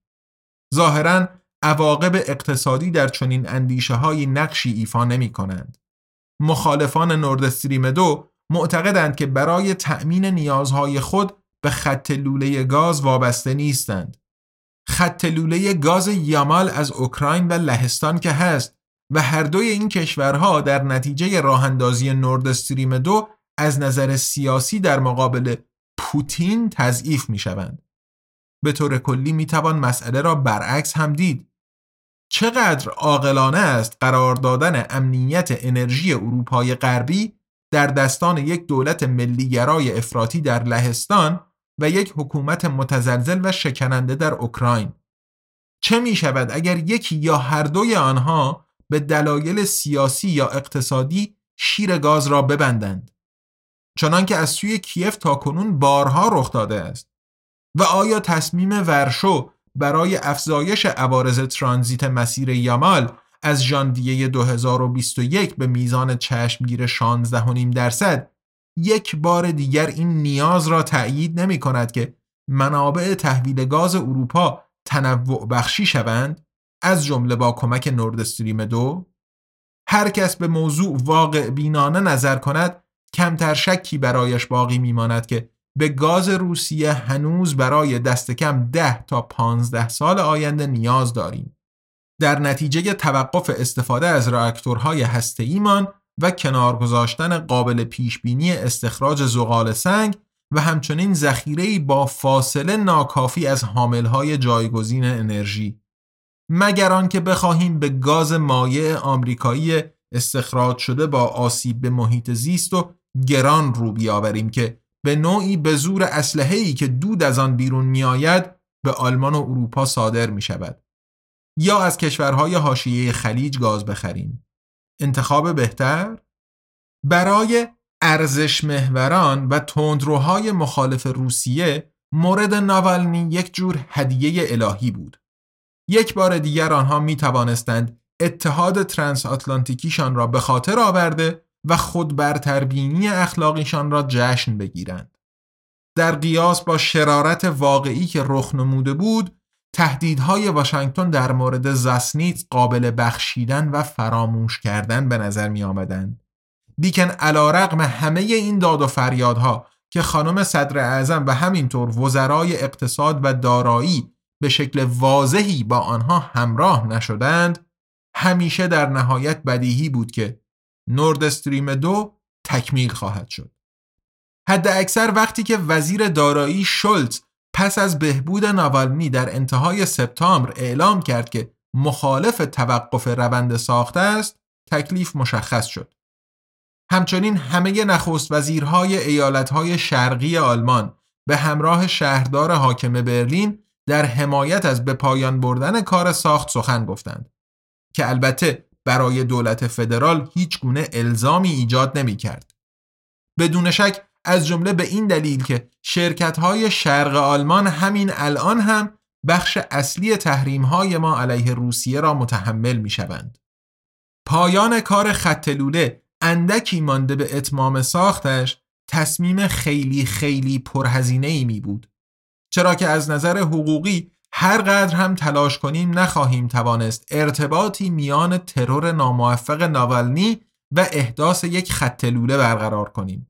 ظاهرا عواقب اقتصادی در چنین اندیشه های نقشی ایفا نمی کنند. مخالفان نورد استریم دو معتقدند که برای تأمین نیازهای خود به خط لوله گاز وابسته نیستند. خط لوله گاز یامال از اوکراین و لهستان که هست و هر دوی این کشورها در نتیجه راه اندازی نورد استریم دو از نظر سیاسی در مقابل پوتین تضعیف می شوند. به طور کلی می توان مسئله را برعکس هم دید. چقدر عاقلانه است قرار دادن امنیت انرژی اروپای غربی در دستان یک دولت ملیگرای افراطی در لهستان و یک حکومت متزلزل و شکننده در اوکراین. چه می شود اگر یکی یا هر دوی آنها به دلایل سیاسی یا اقتصادی شیر گاز را ببندند؟ چنانکه از سوی کیف تا کنون بارها رخ داده است. و آیا تصمیم ورشو برای افزایش عوارض ترانزیت مسیر یامال از ژانویه 2021 به میزان چشمگیر 16.5 درصد یک بار دیگر این نیاز را تأیید نمی کند که منابع تحویل گاز اروپا تنوع بخشی شوند از جمله با کمک نورد استریم دو هر کس به موضوع واقع بینانه نظر کند کمتر شکی برایش باقی میماند که به گاز روسیه هنوز برای دست کم ده تا پانزده سال آینده نیاز داریم. در نتیجه توقف استفاده از راکتورهای هسته ایمان و کنار گذاشتن قابل پیش بینی استخراج زغال سنگ و همچنین ذخیره با فاصله ناکافی از حاملهای جایگزین انرژی. مگر آنکه بخواهیم به گاز مایع آمریکایی استخراج شده با آسیب به محیط زیست و گران رو بیاوریم که به نوعی به زور اسلحه‌ای که دود از آن بیرون میآید به آلمان و اروپا صادر می شود یا از کشورهای حاشیه خلیج گاز بخریم. انتخاب بهتر برای ارزش محوران و تندروهای مخالف روسیه مورد ناوالنی یک جور هدیه الهی بود یک بار دیگر آنها می توانستند اتحاد ترانس آتلانتیکیشان را به خاطر آورده و خود برتربینی اخلاقیشان را جشن بگیرند. در قیاس با شرارت واقعی که رخ نموده بود، تهدیدهای واشنگتن در مورد زسنیت قابل بخشیدن و فراموش کردن به نظر می آمدند. لیکن علا رقم همه این داد و فریادها که خانم صدر اعظم و همینطور وزرای اقتصاد و دارایی به شکل واضحی با آنها همراه نشدند همیشه در نهایت بدیهی بود که نورد استریم دو تکمیل خواهد شد. حد اکثر وقتی که وزیر دارایی شولتز پس از بهبود ناوالنی در انتهای سپتامبر اعلام کرد که مخالف توقف روند ساخته است تکلیف مشخص شد. همچنین همه نخست وزیرهای ایالتهای شرقی آلمان به همراه شهردار حاکم برلین در حمایت از به پایان بردن کار ساخت سخن گفتند که البته برای دولت فدرال هیچ گونه الزامی ایجاد نمی کرد. بدون شک از جمله به این دلیل که شرکت های شرق آلمان همین الان هم بخش اصلی تحریم های ما علیه روسیه را متحمل می شوند. پایان کار خط لوله اندکی مانده به اتمام ساختش تصمیم خیلی خیلی پرهزینه ای می بود چرا که از نظر حقوقی هر قدر هم تلاش کنیم نخواهیم توانست ارتباطی میان ترور ناموفق ناولنی و احداث یک خط لوله برقرار کنیم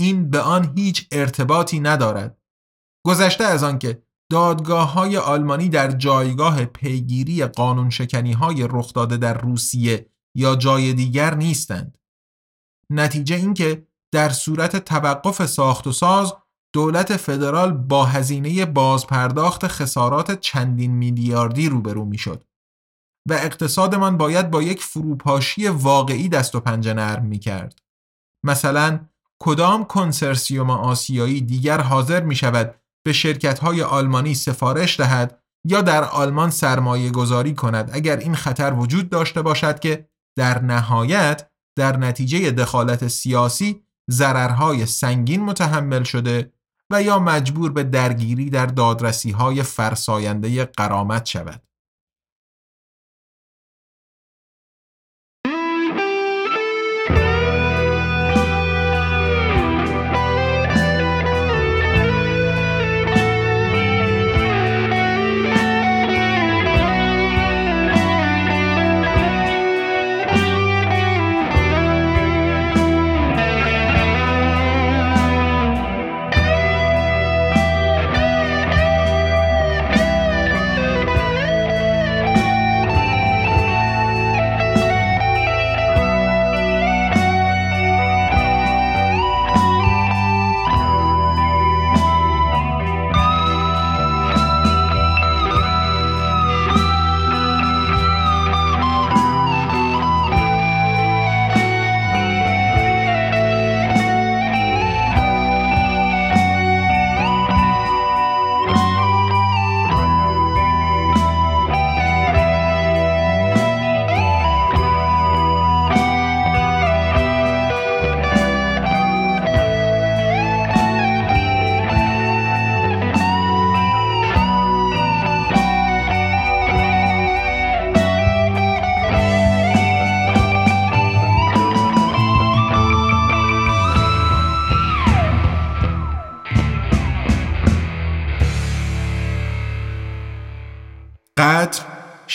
این به آن هیچ ارتباطی ندارد گذشته از آنکه دادگاه های آلمانی در جایگاه پیگیری قانون شکنی های رخ داده در روسیه یا جای دیگر نیستند نتیجه اینکه در صورت توقف ساخت و ساز دولت فدرال با هزینه بازپرداخت خسارات چندین میلیاردی روبرو می‌شد و اقتصادمان باید با یک فروپاشی واقعی دست و پنجه نرم می کرد. مثلا کدام کنسرسیوم آسیایی دیگر حاضر می شود به شرکت های آلمانی سفارش دهد یا در آلمان سرمایه گذاری کند اگر این خطر وجود داشته باشد که در نهایت در نتیجه دخالت سیاسی ضررهای سنگین متحمل شده و یا مجبور به درگیری در دادرسی های فرساینده قرامت شود.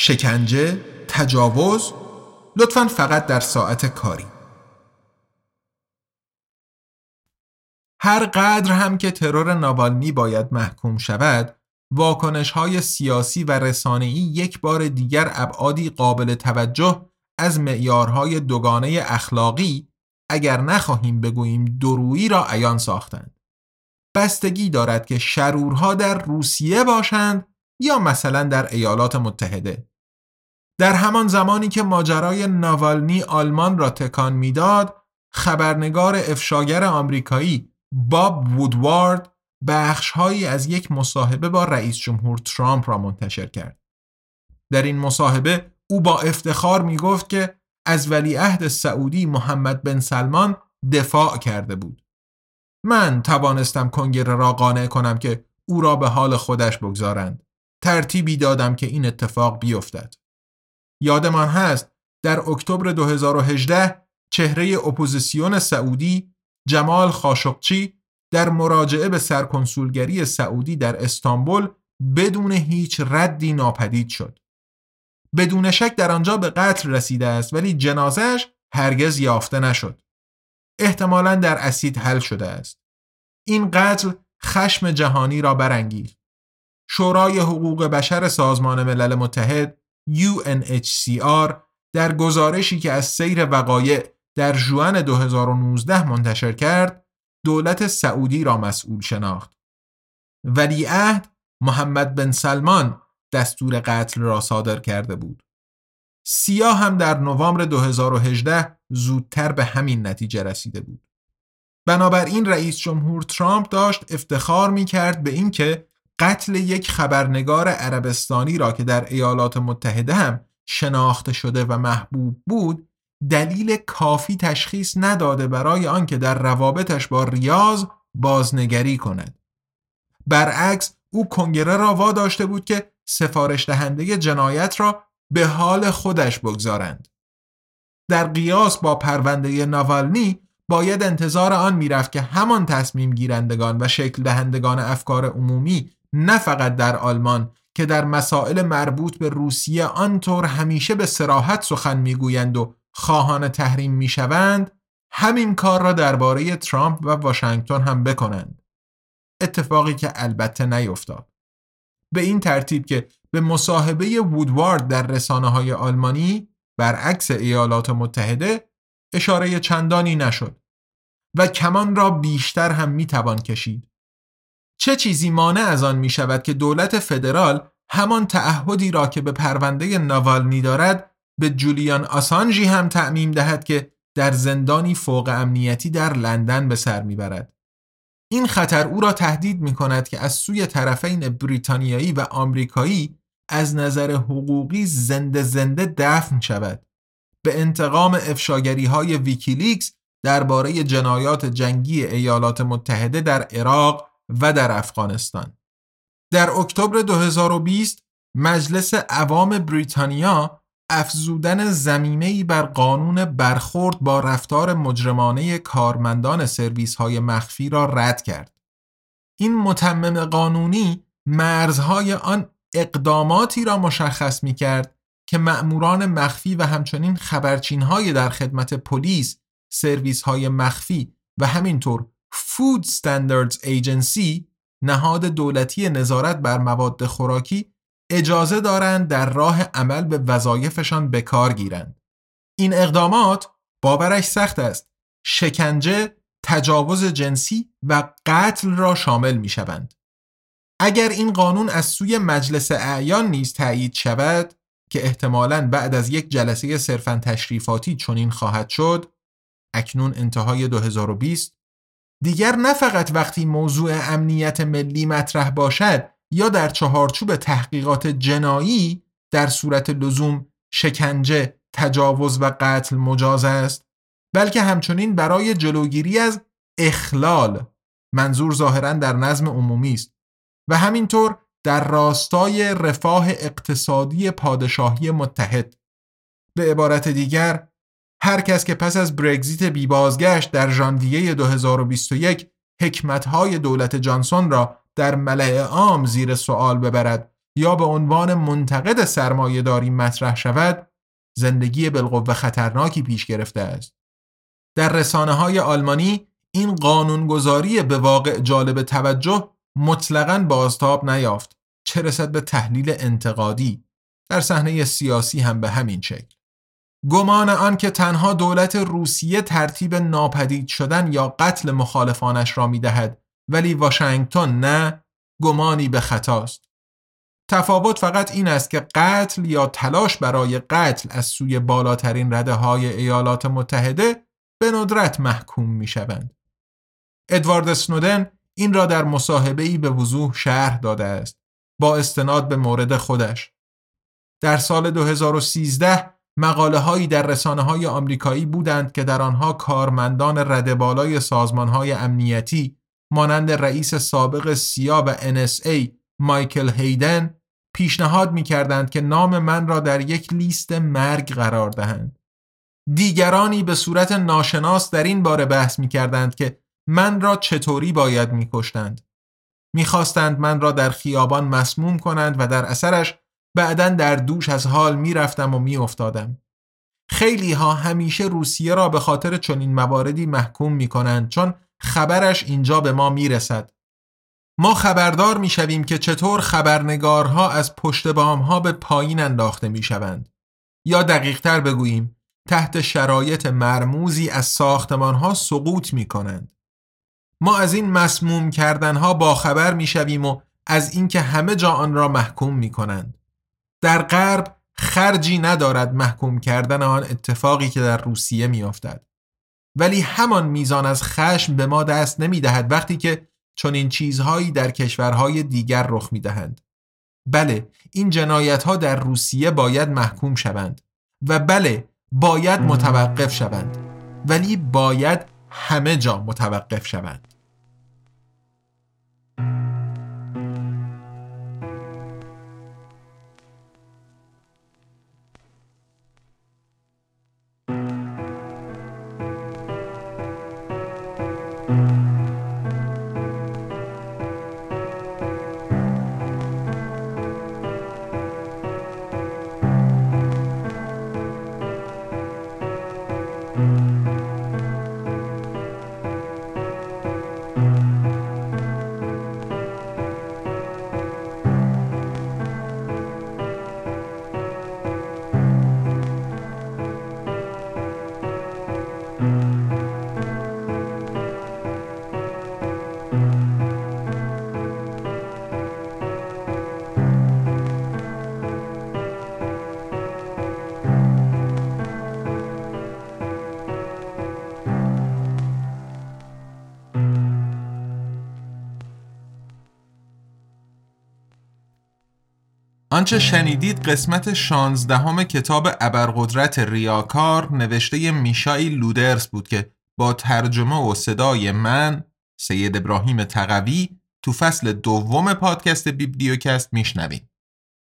شکنجه، تجاوز لطفا فقط در ساعت کاری. هر قدر هم که ترور ناوالنی باید محکوم شود واکنش های سیاسی و رسانه‌ای یک بار دیگر ابعادی قابل توجه از معیارهای دوگانه اخلاقی اگر نخواهیم بگوییم درویی را عیان ساختند. بستگی دارد که شرورها در روسیه باشند یا مثلا در ایالات متحده. در همان زمانی که ماجرای ناوالنی آلمان را تکان می‌داد خبرنگار افشاگر آمریکایی باب وودوارد بخشهایی از یک مصاحبه با رئیس جمهور ترامپ را منتشر کرد. در این مصاحبه او با افتخار می گفت که از ولیعهد سعودی محمد بن سلمان دفاع کرده بود. من توانستم کنگره را قانع کنم که او را به حال خودش بگذارند. ترتیبی دادم که این اتفاق بیفتد. یادمان هست در اکتبر 2018 چهره اپوزیسیون سعودی جمال خاشقجی در مراجعه به سرکنسولگری سعودی در استانبول بدون هیچ ردی ناپدید شد. بدون شک در آنجا به قتل رسیده است ولی جنازش هرگز یافته نشد. احتمالا در اسید حل شده است. این قتل خشم جهانی را برانگیخت. شورای حقوق بشر سازمان ملل متحد UNHCR در گزارشی که از سیر وقایع در جوان 2019 منتشر کرد دولت سعودی را مسئول شناخت. ولیعهد محمد بن سلمان دستور قتل را صادر کرده بود. سیا هم در نوامبر 2018 زودتر به همین نتیجه رسیده بود. بنابراین رئیس جمهور ترامپ داشت افتخار می کرد به اینکه قتل یک خبرنگار عربستانی را که در ایالات متحده هم شناخته شده و محبوب بود دلیل کافی تشخیص نداده برای آنکه در روابطش با ریاض بازنگری کند. برعکس او کنگره را واداشته بود که سفارش دهنده جنایت را به حال خودش بگذارند. در قیاس با پرونده ناوالنی باید انتظار آن می‌رفت که همان تصمیم گیرندگان و شکل دهندگان افکار عمومی نه فقط در آلمان که در مسائل مربوط به روسیه آنطور همیشه به سراحت سخن می‌گویند و خواهان تحریم می‌شوند همین کار را درباره ترامپ و واشنگتن هم بکنند. اتفاقی که البته نیفتاد. به این ترتیب که به مصاحبه وودوارد در رسانه های آلمانی برعکس ایالات متحده اشاره چندانی نشد و کمان را بیشتر هم می‌توان کشید. چه چیزی مانع از آن می شود که دولت فدرال همان تعهدی را که به پرونده ناوالنی دارد به جولیان آسانجی هم تعمیم دهد که در زندانی فوق امنیتی در لندن به سر می‌برد. این خطر او را تهدید می کند که از سوی طرفین بریتانیایی و آمریکایی از نظر حقوقی زنده زنده دفن شود. به انتقام افشاگری های ویکیلیکس درباره جنایات جنگی ایالات متحده در عراق و در افغانستان. در اکتبر 2020 مجلس عوام بریتانیا افزودن زمینه‌ای بر قانون برخورد با رفتار مجرمانه کارمندان سرویس های مخفی را رد کرد. این متمم قانونی مرزهای آن اقداماتی را مشخص می کرد که مأموران مخفی و همچنین خبرچین در خدمت پلیس، سرویس های مخفی و همینطور Food Standards Agency نهاد دولتی نظارت بر مواد خوراکی اجازه دارند در راه عمل به وظایفشان به کار گیرند. این اقدامات باورش سخت است. شکنجه، تجاوز جنسی و قتل را شامل می شوند. اگر این قانون از سوی مجلس اعیان نیز تایید شود که احتمالاً بعد از یک جلسه صرفا تشریفاتی چنین خواهد شد اکنون انتهای 2020 دیگر نه فقط وقتی موضوع امنیت ملی مطرح باشد یا در چهارچوب تحقیقات جنایی در صورت لزوم شکنجه، تجاوز و قتل مجاز است بلکه همچنین برای جلوگیری از اخلال منظور ظاهرا در نظم عمومی است و همینطور در راستای رفاه اقتصادی پادشاهی متحد. به عبارت دیگر هر کس که پس از برگزیت بی بازگشت در ژانویه 2021 حکمتهای دولت جانسون را در ملع عام زیر سوال ببرد یا به عنوان منتقد سرمایهداری مطرح شود زندگی بالقوه خطرناکی پیش گرفته است. در رسانه های آلمانی این قانونگذاری به واقع جالب توجه مطلقا بازتاب نیافت چه رسد به تحلیل انتقادی. در صحنه سیاسی هم به همین شکل. گمان آن که تنها دولت روسیه ترتیب ناپدید شدن یا قتل مخالفانش را می دهد ولی واشنگتن نه گمانی به خطاست. تفاوت فقط این است که قتل یا تلاش برای قتل از سوی بالاترین رده های ایالات متحده به ندرت محکوم می شوند. ادوارد سنودن این را در مصاحبه‌ای به وضوح شرح داده است با استناد به مورد خودش. در سال 2013 مقاله هایی در رسانه های آمریکایی بودند که در آنها کارمندان رده بالای سازمان های امنیتی مانند رئیس سابق سیا و NSA مایکل هیدن پیشنهاد می کردند که نام من را در یک لیست مرگ قرار دهند. دیگرانی به صورت ناشناس در این باره بحث می کردند که من را چطوری باید می کشتند. می خواستند من را در خیابان مسموم کنند و در اثرش بعدا در دوش از حال می رفتم و می افتادم. خیلی ها همیشه روسیه را به خاطر چنین مواردی محکوم می کنند چون خبرش اینجا به ما می رسد. ما خبردار می شویم که چطور خبرنگارها از پشت ها به پایین انداخته می شوند. یا دقیقتر بگوییم تحت شرایط مرموزی از ساختمان ها سقوط می کنند. ما از این مسموم کردنها با خبر می شویم و از اینکه همه جا آن را محکوم می کنند. در غرب خرجی ندارد محکوم کردن آن اتفاقی که در روسیه می افتد. ولی همان میزان از خشم به ما دست نمی دهد وقتی که چنین چیزهایی در کشورهای دیگر رخ می دهند. بله این جنایت ها در روسیه باید محکوم شوند و بله باید متوقف شوند ولی باید همه جا متوقف شوند آنچه شنیدید قسمت شانزدهم کتاب ابرقدرت ریاکار نوشته میشای لودرز بود که با ترجمه و صدای من سید ابراهیم تقوی تو فصل دوم پادکست بیبلیوکست میشنوید.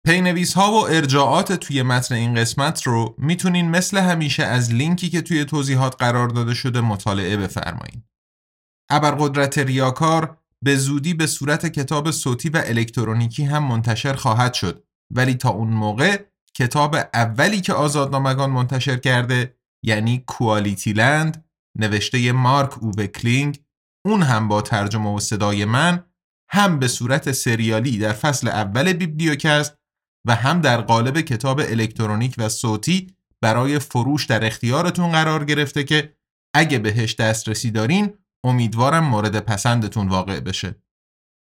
پی‌نویس ها و ارجاعات توی متن این قسمت رو می‌تونین مثل همیشه از لینکی که توی توضیحات قرار داده شده مطالعه بفرمایید. ابرقدرت ریاکار به زودی به صورت کتاب صوتی و الکترونیکی هم منتشر خواهد شد ولی تا اون موقع کتاب اولی که آزادنامگان منتشر کرده یعنی QualityLand نوشته مارک اووه کلینگ اون هم با ترجمه و صدای من هم به صورت سریالی در فصل اول بیبلیوکست و هم در قالب کتاب الکترونیک و صوتی برای فروش در اختیارتون قرار گرفته که اگه بهش دسترسی دارین امیدوارم مورد پسندتون واقع بشه.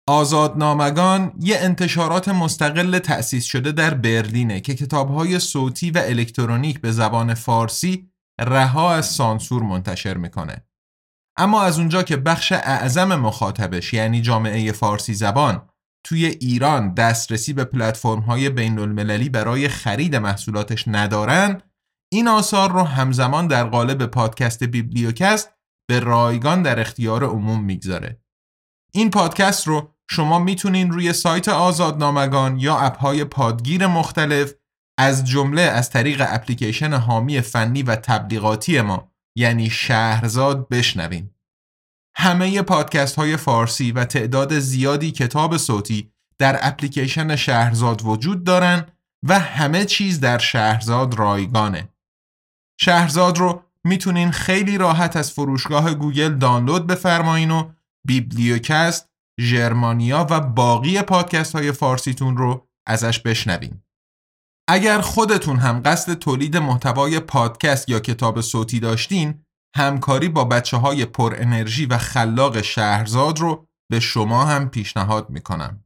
آزادنامگان یه انتشارات مستقل تأسیس شده در برلینه که کتابهای صوتی و الکترونیک به زبان فارسی رها از سانسور منتشر می‌کنه. اما از اونجا که بخش اعظم مخاطبش یعنی جامعه فارسی زبان توی ایران دسترسی به پلتفرم های بین المللی برای خرید محصولاتش ندارن این آثار رو همزمان در قالب پادکست بیبلیوکست به رایگان در اختیار عموم می‌گذاره. این پادکست رو شما می‌تونین روی سایت آزادنامگان یا اپهای پادگیر مختلف از جمله از طریق اپلیکیشن حامی فنی و تبلیغاتی ما یعنی شهرزاد بشنوین. همه پادکست های فارسی و تعداد زیادی کتاب صوتی در اپلیکیشن شهرزاد وجود دارن و همه چیز در شهرزاد رایگانه. شهرزاد رو می‌تونین خیلی راحت از فروشگاه گوگل دانلود بفرمایین و بیبلیوکست، ژرمانیا و باقی پادکست های فارسیتون رو ازش بشنوین. اگر خودتون هم قصد تولید محتوای پادکست یا کتاب صوتی داشتین، همکاری با بچه های پر انرژی و خلاق شهرزاد رو به شما هم پیشنهاد می‌کنم.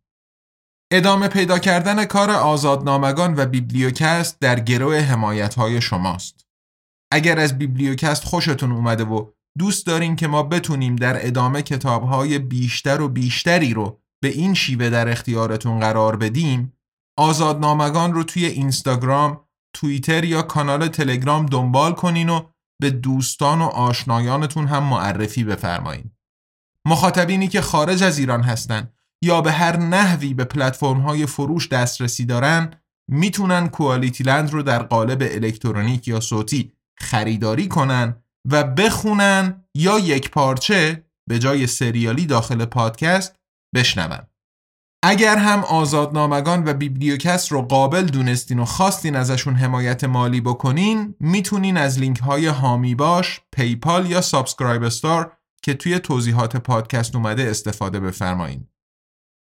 ادامه پیدا کردن کار آزادنامگان و بیبلیوکست در گرو حمایت های شماست. اگر از بیبلیوکست خوشتون اومده و دوست دارین که ما بتونیم در ادامه کتابهای بیشتر و بیشتری رو به این شیوه در اختیارتون قرار بدیم آزادنامگان رو توی اینستاگرام، توییتر یا کانال تلگرام دنبال کنین و به دوستان و آشنایانتون هم معرفی بفرمایید. مخاطبینی که خارج از ایران هستن یا به هر نحوی به پلتفرم های فروش دسترسی دارن می‌تونن QualityLand رو در قالب الکترونیک یا صوتی خریداری کنن و بخونن یا یک پارچه به جای سریالی داخل پادکست بشنون. اگر هم آزادنامگان و بیبلیوکست رو قابل دونستین و خواستین ازشون حمایت مالی بکنین می‌تونین از لینک های هامی باش، PayPal یا SubscribeStar که توی توضیحات پادکست اومده استفاده بفرمایین.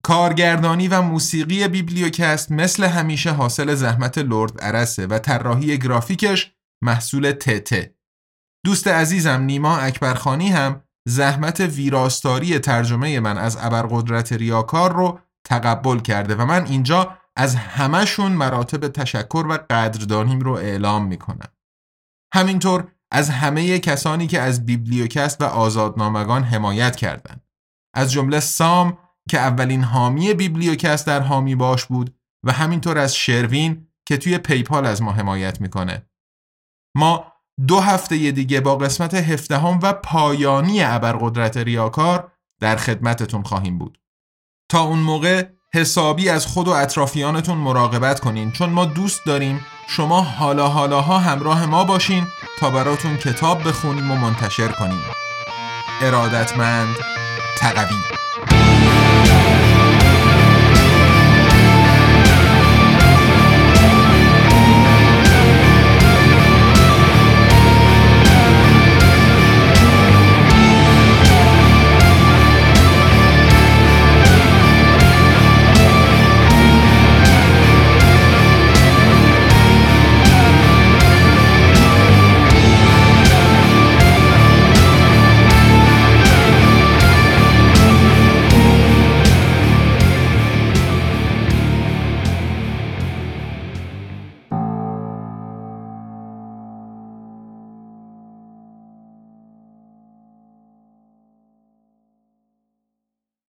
کارگردانی و موسیقی بیبلیوکست مثل همیشه حاصل زحمت لرد ارسه و طراحی گرافیکش محصول تته. دوست عزیزم نیما اکبرخانی هم زحمت ویراستاری ترجمه من از ابرقدرت ریاکار رو تقبل کرده و من اینجا از همهشون مراتب تشکر و قدردانیم رو اعلام می‌کنم. همینطور از همه کسانی که از بیبلیوکست و آزادنامگان حمایت کردند. از جمله سام که اولین حامی بیبلیوکست در حامی باش بود و همینطور از شروین که توی پیپال از ما حمایت می‌کنه. ما دو هفته دیگه با قسمت هفدهم و پایانی ابرقدرت ریاکار در خدمتتون خواهیم بود. تا اون موقع حسابی از خود و اطرافیانتون مراقبت کنین چون ما دوست داریم شما حالا حالاها همراه ما باشین تا براتون کتاب بخونیم و منتشر کنیم ارادتمند تقوی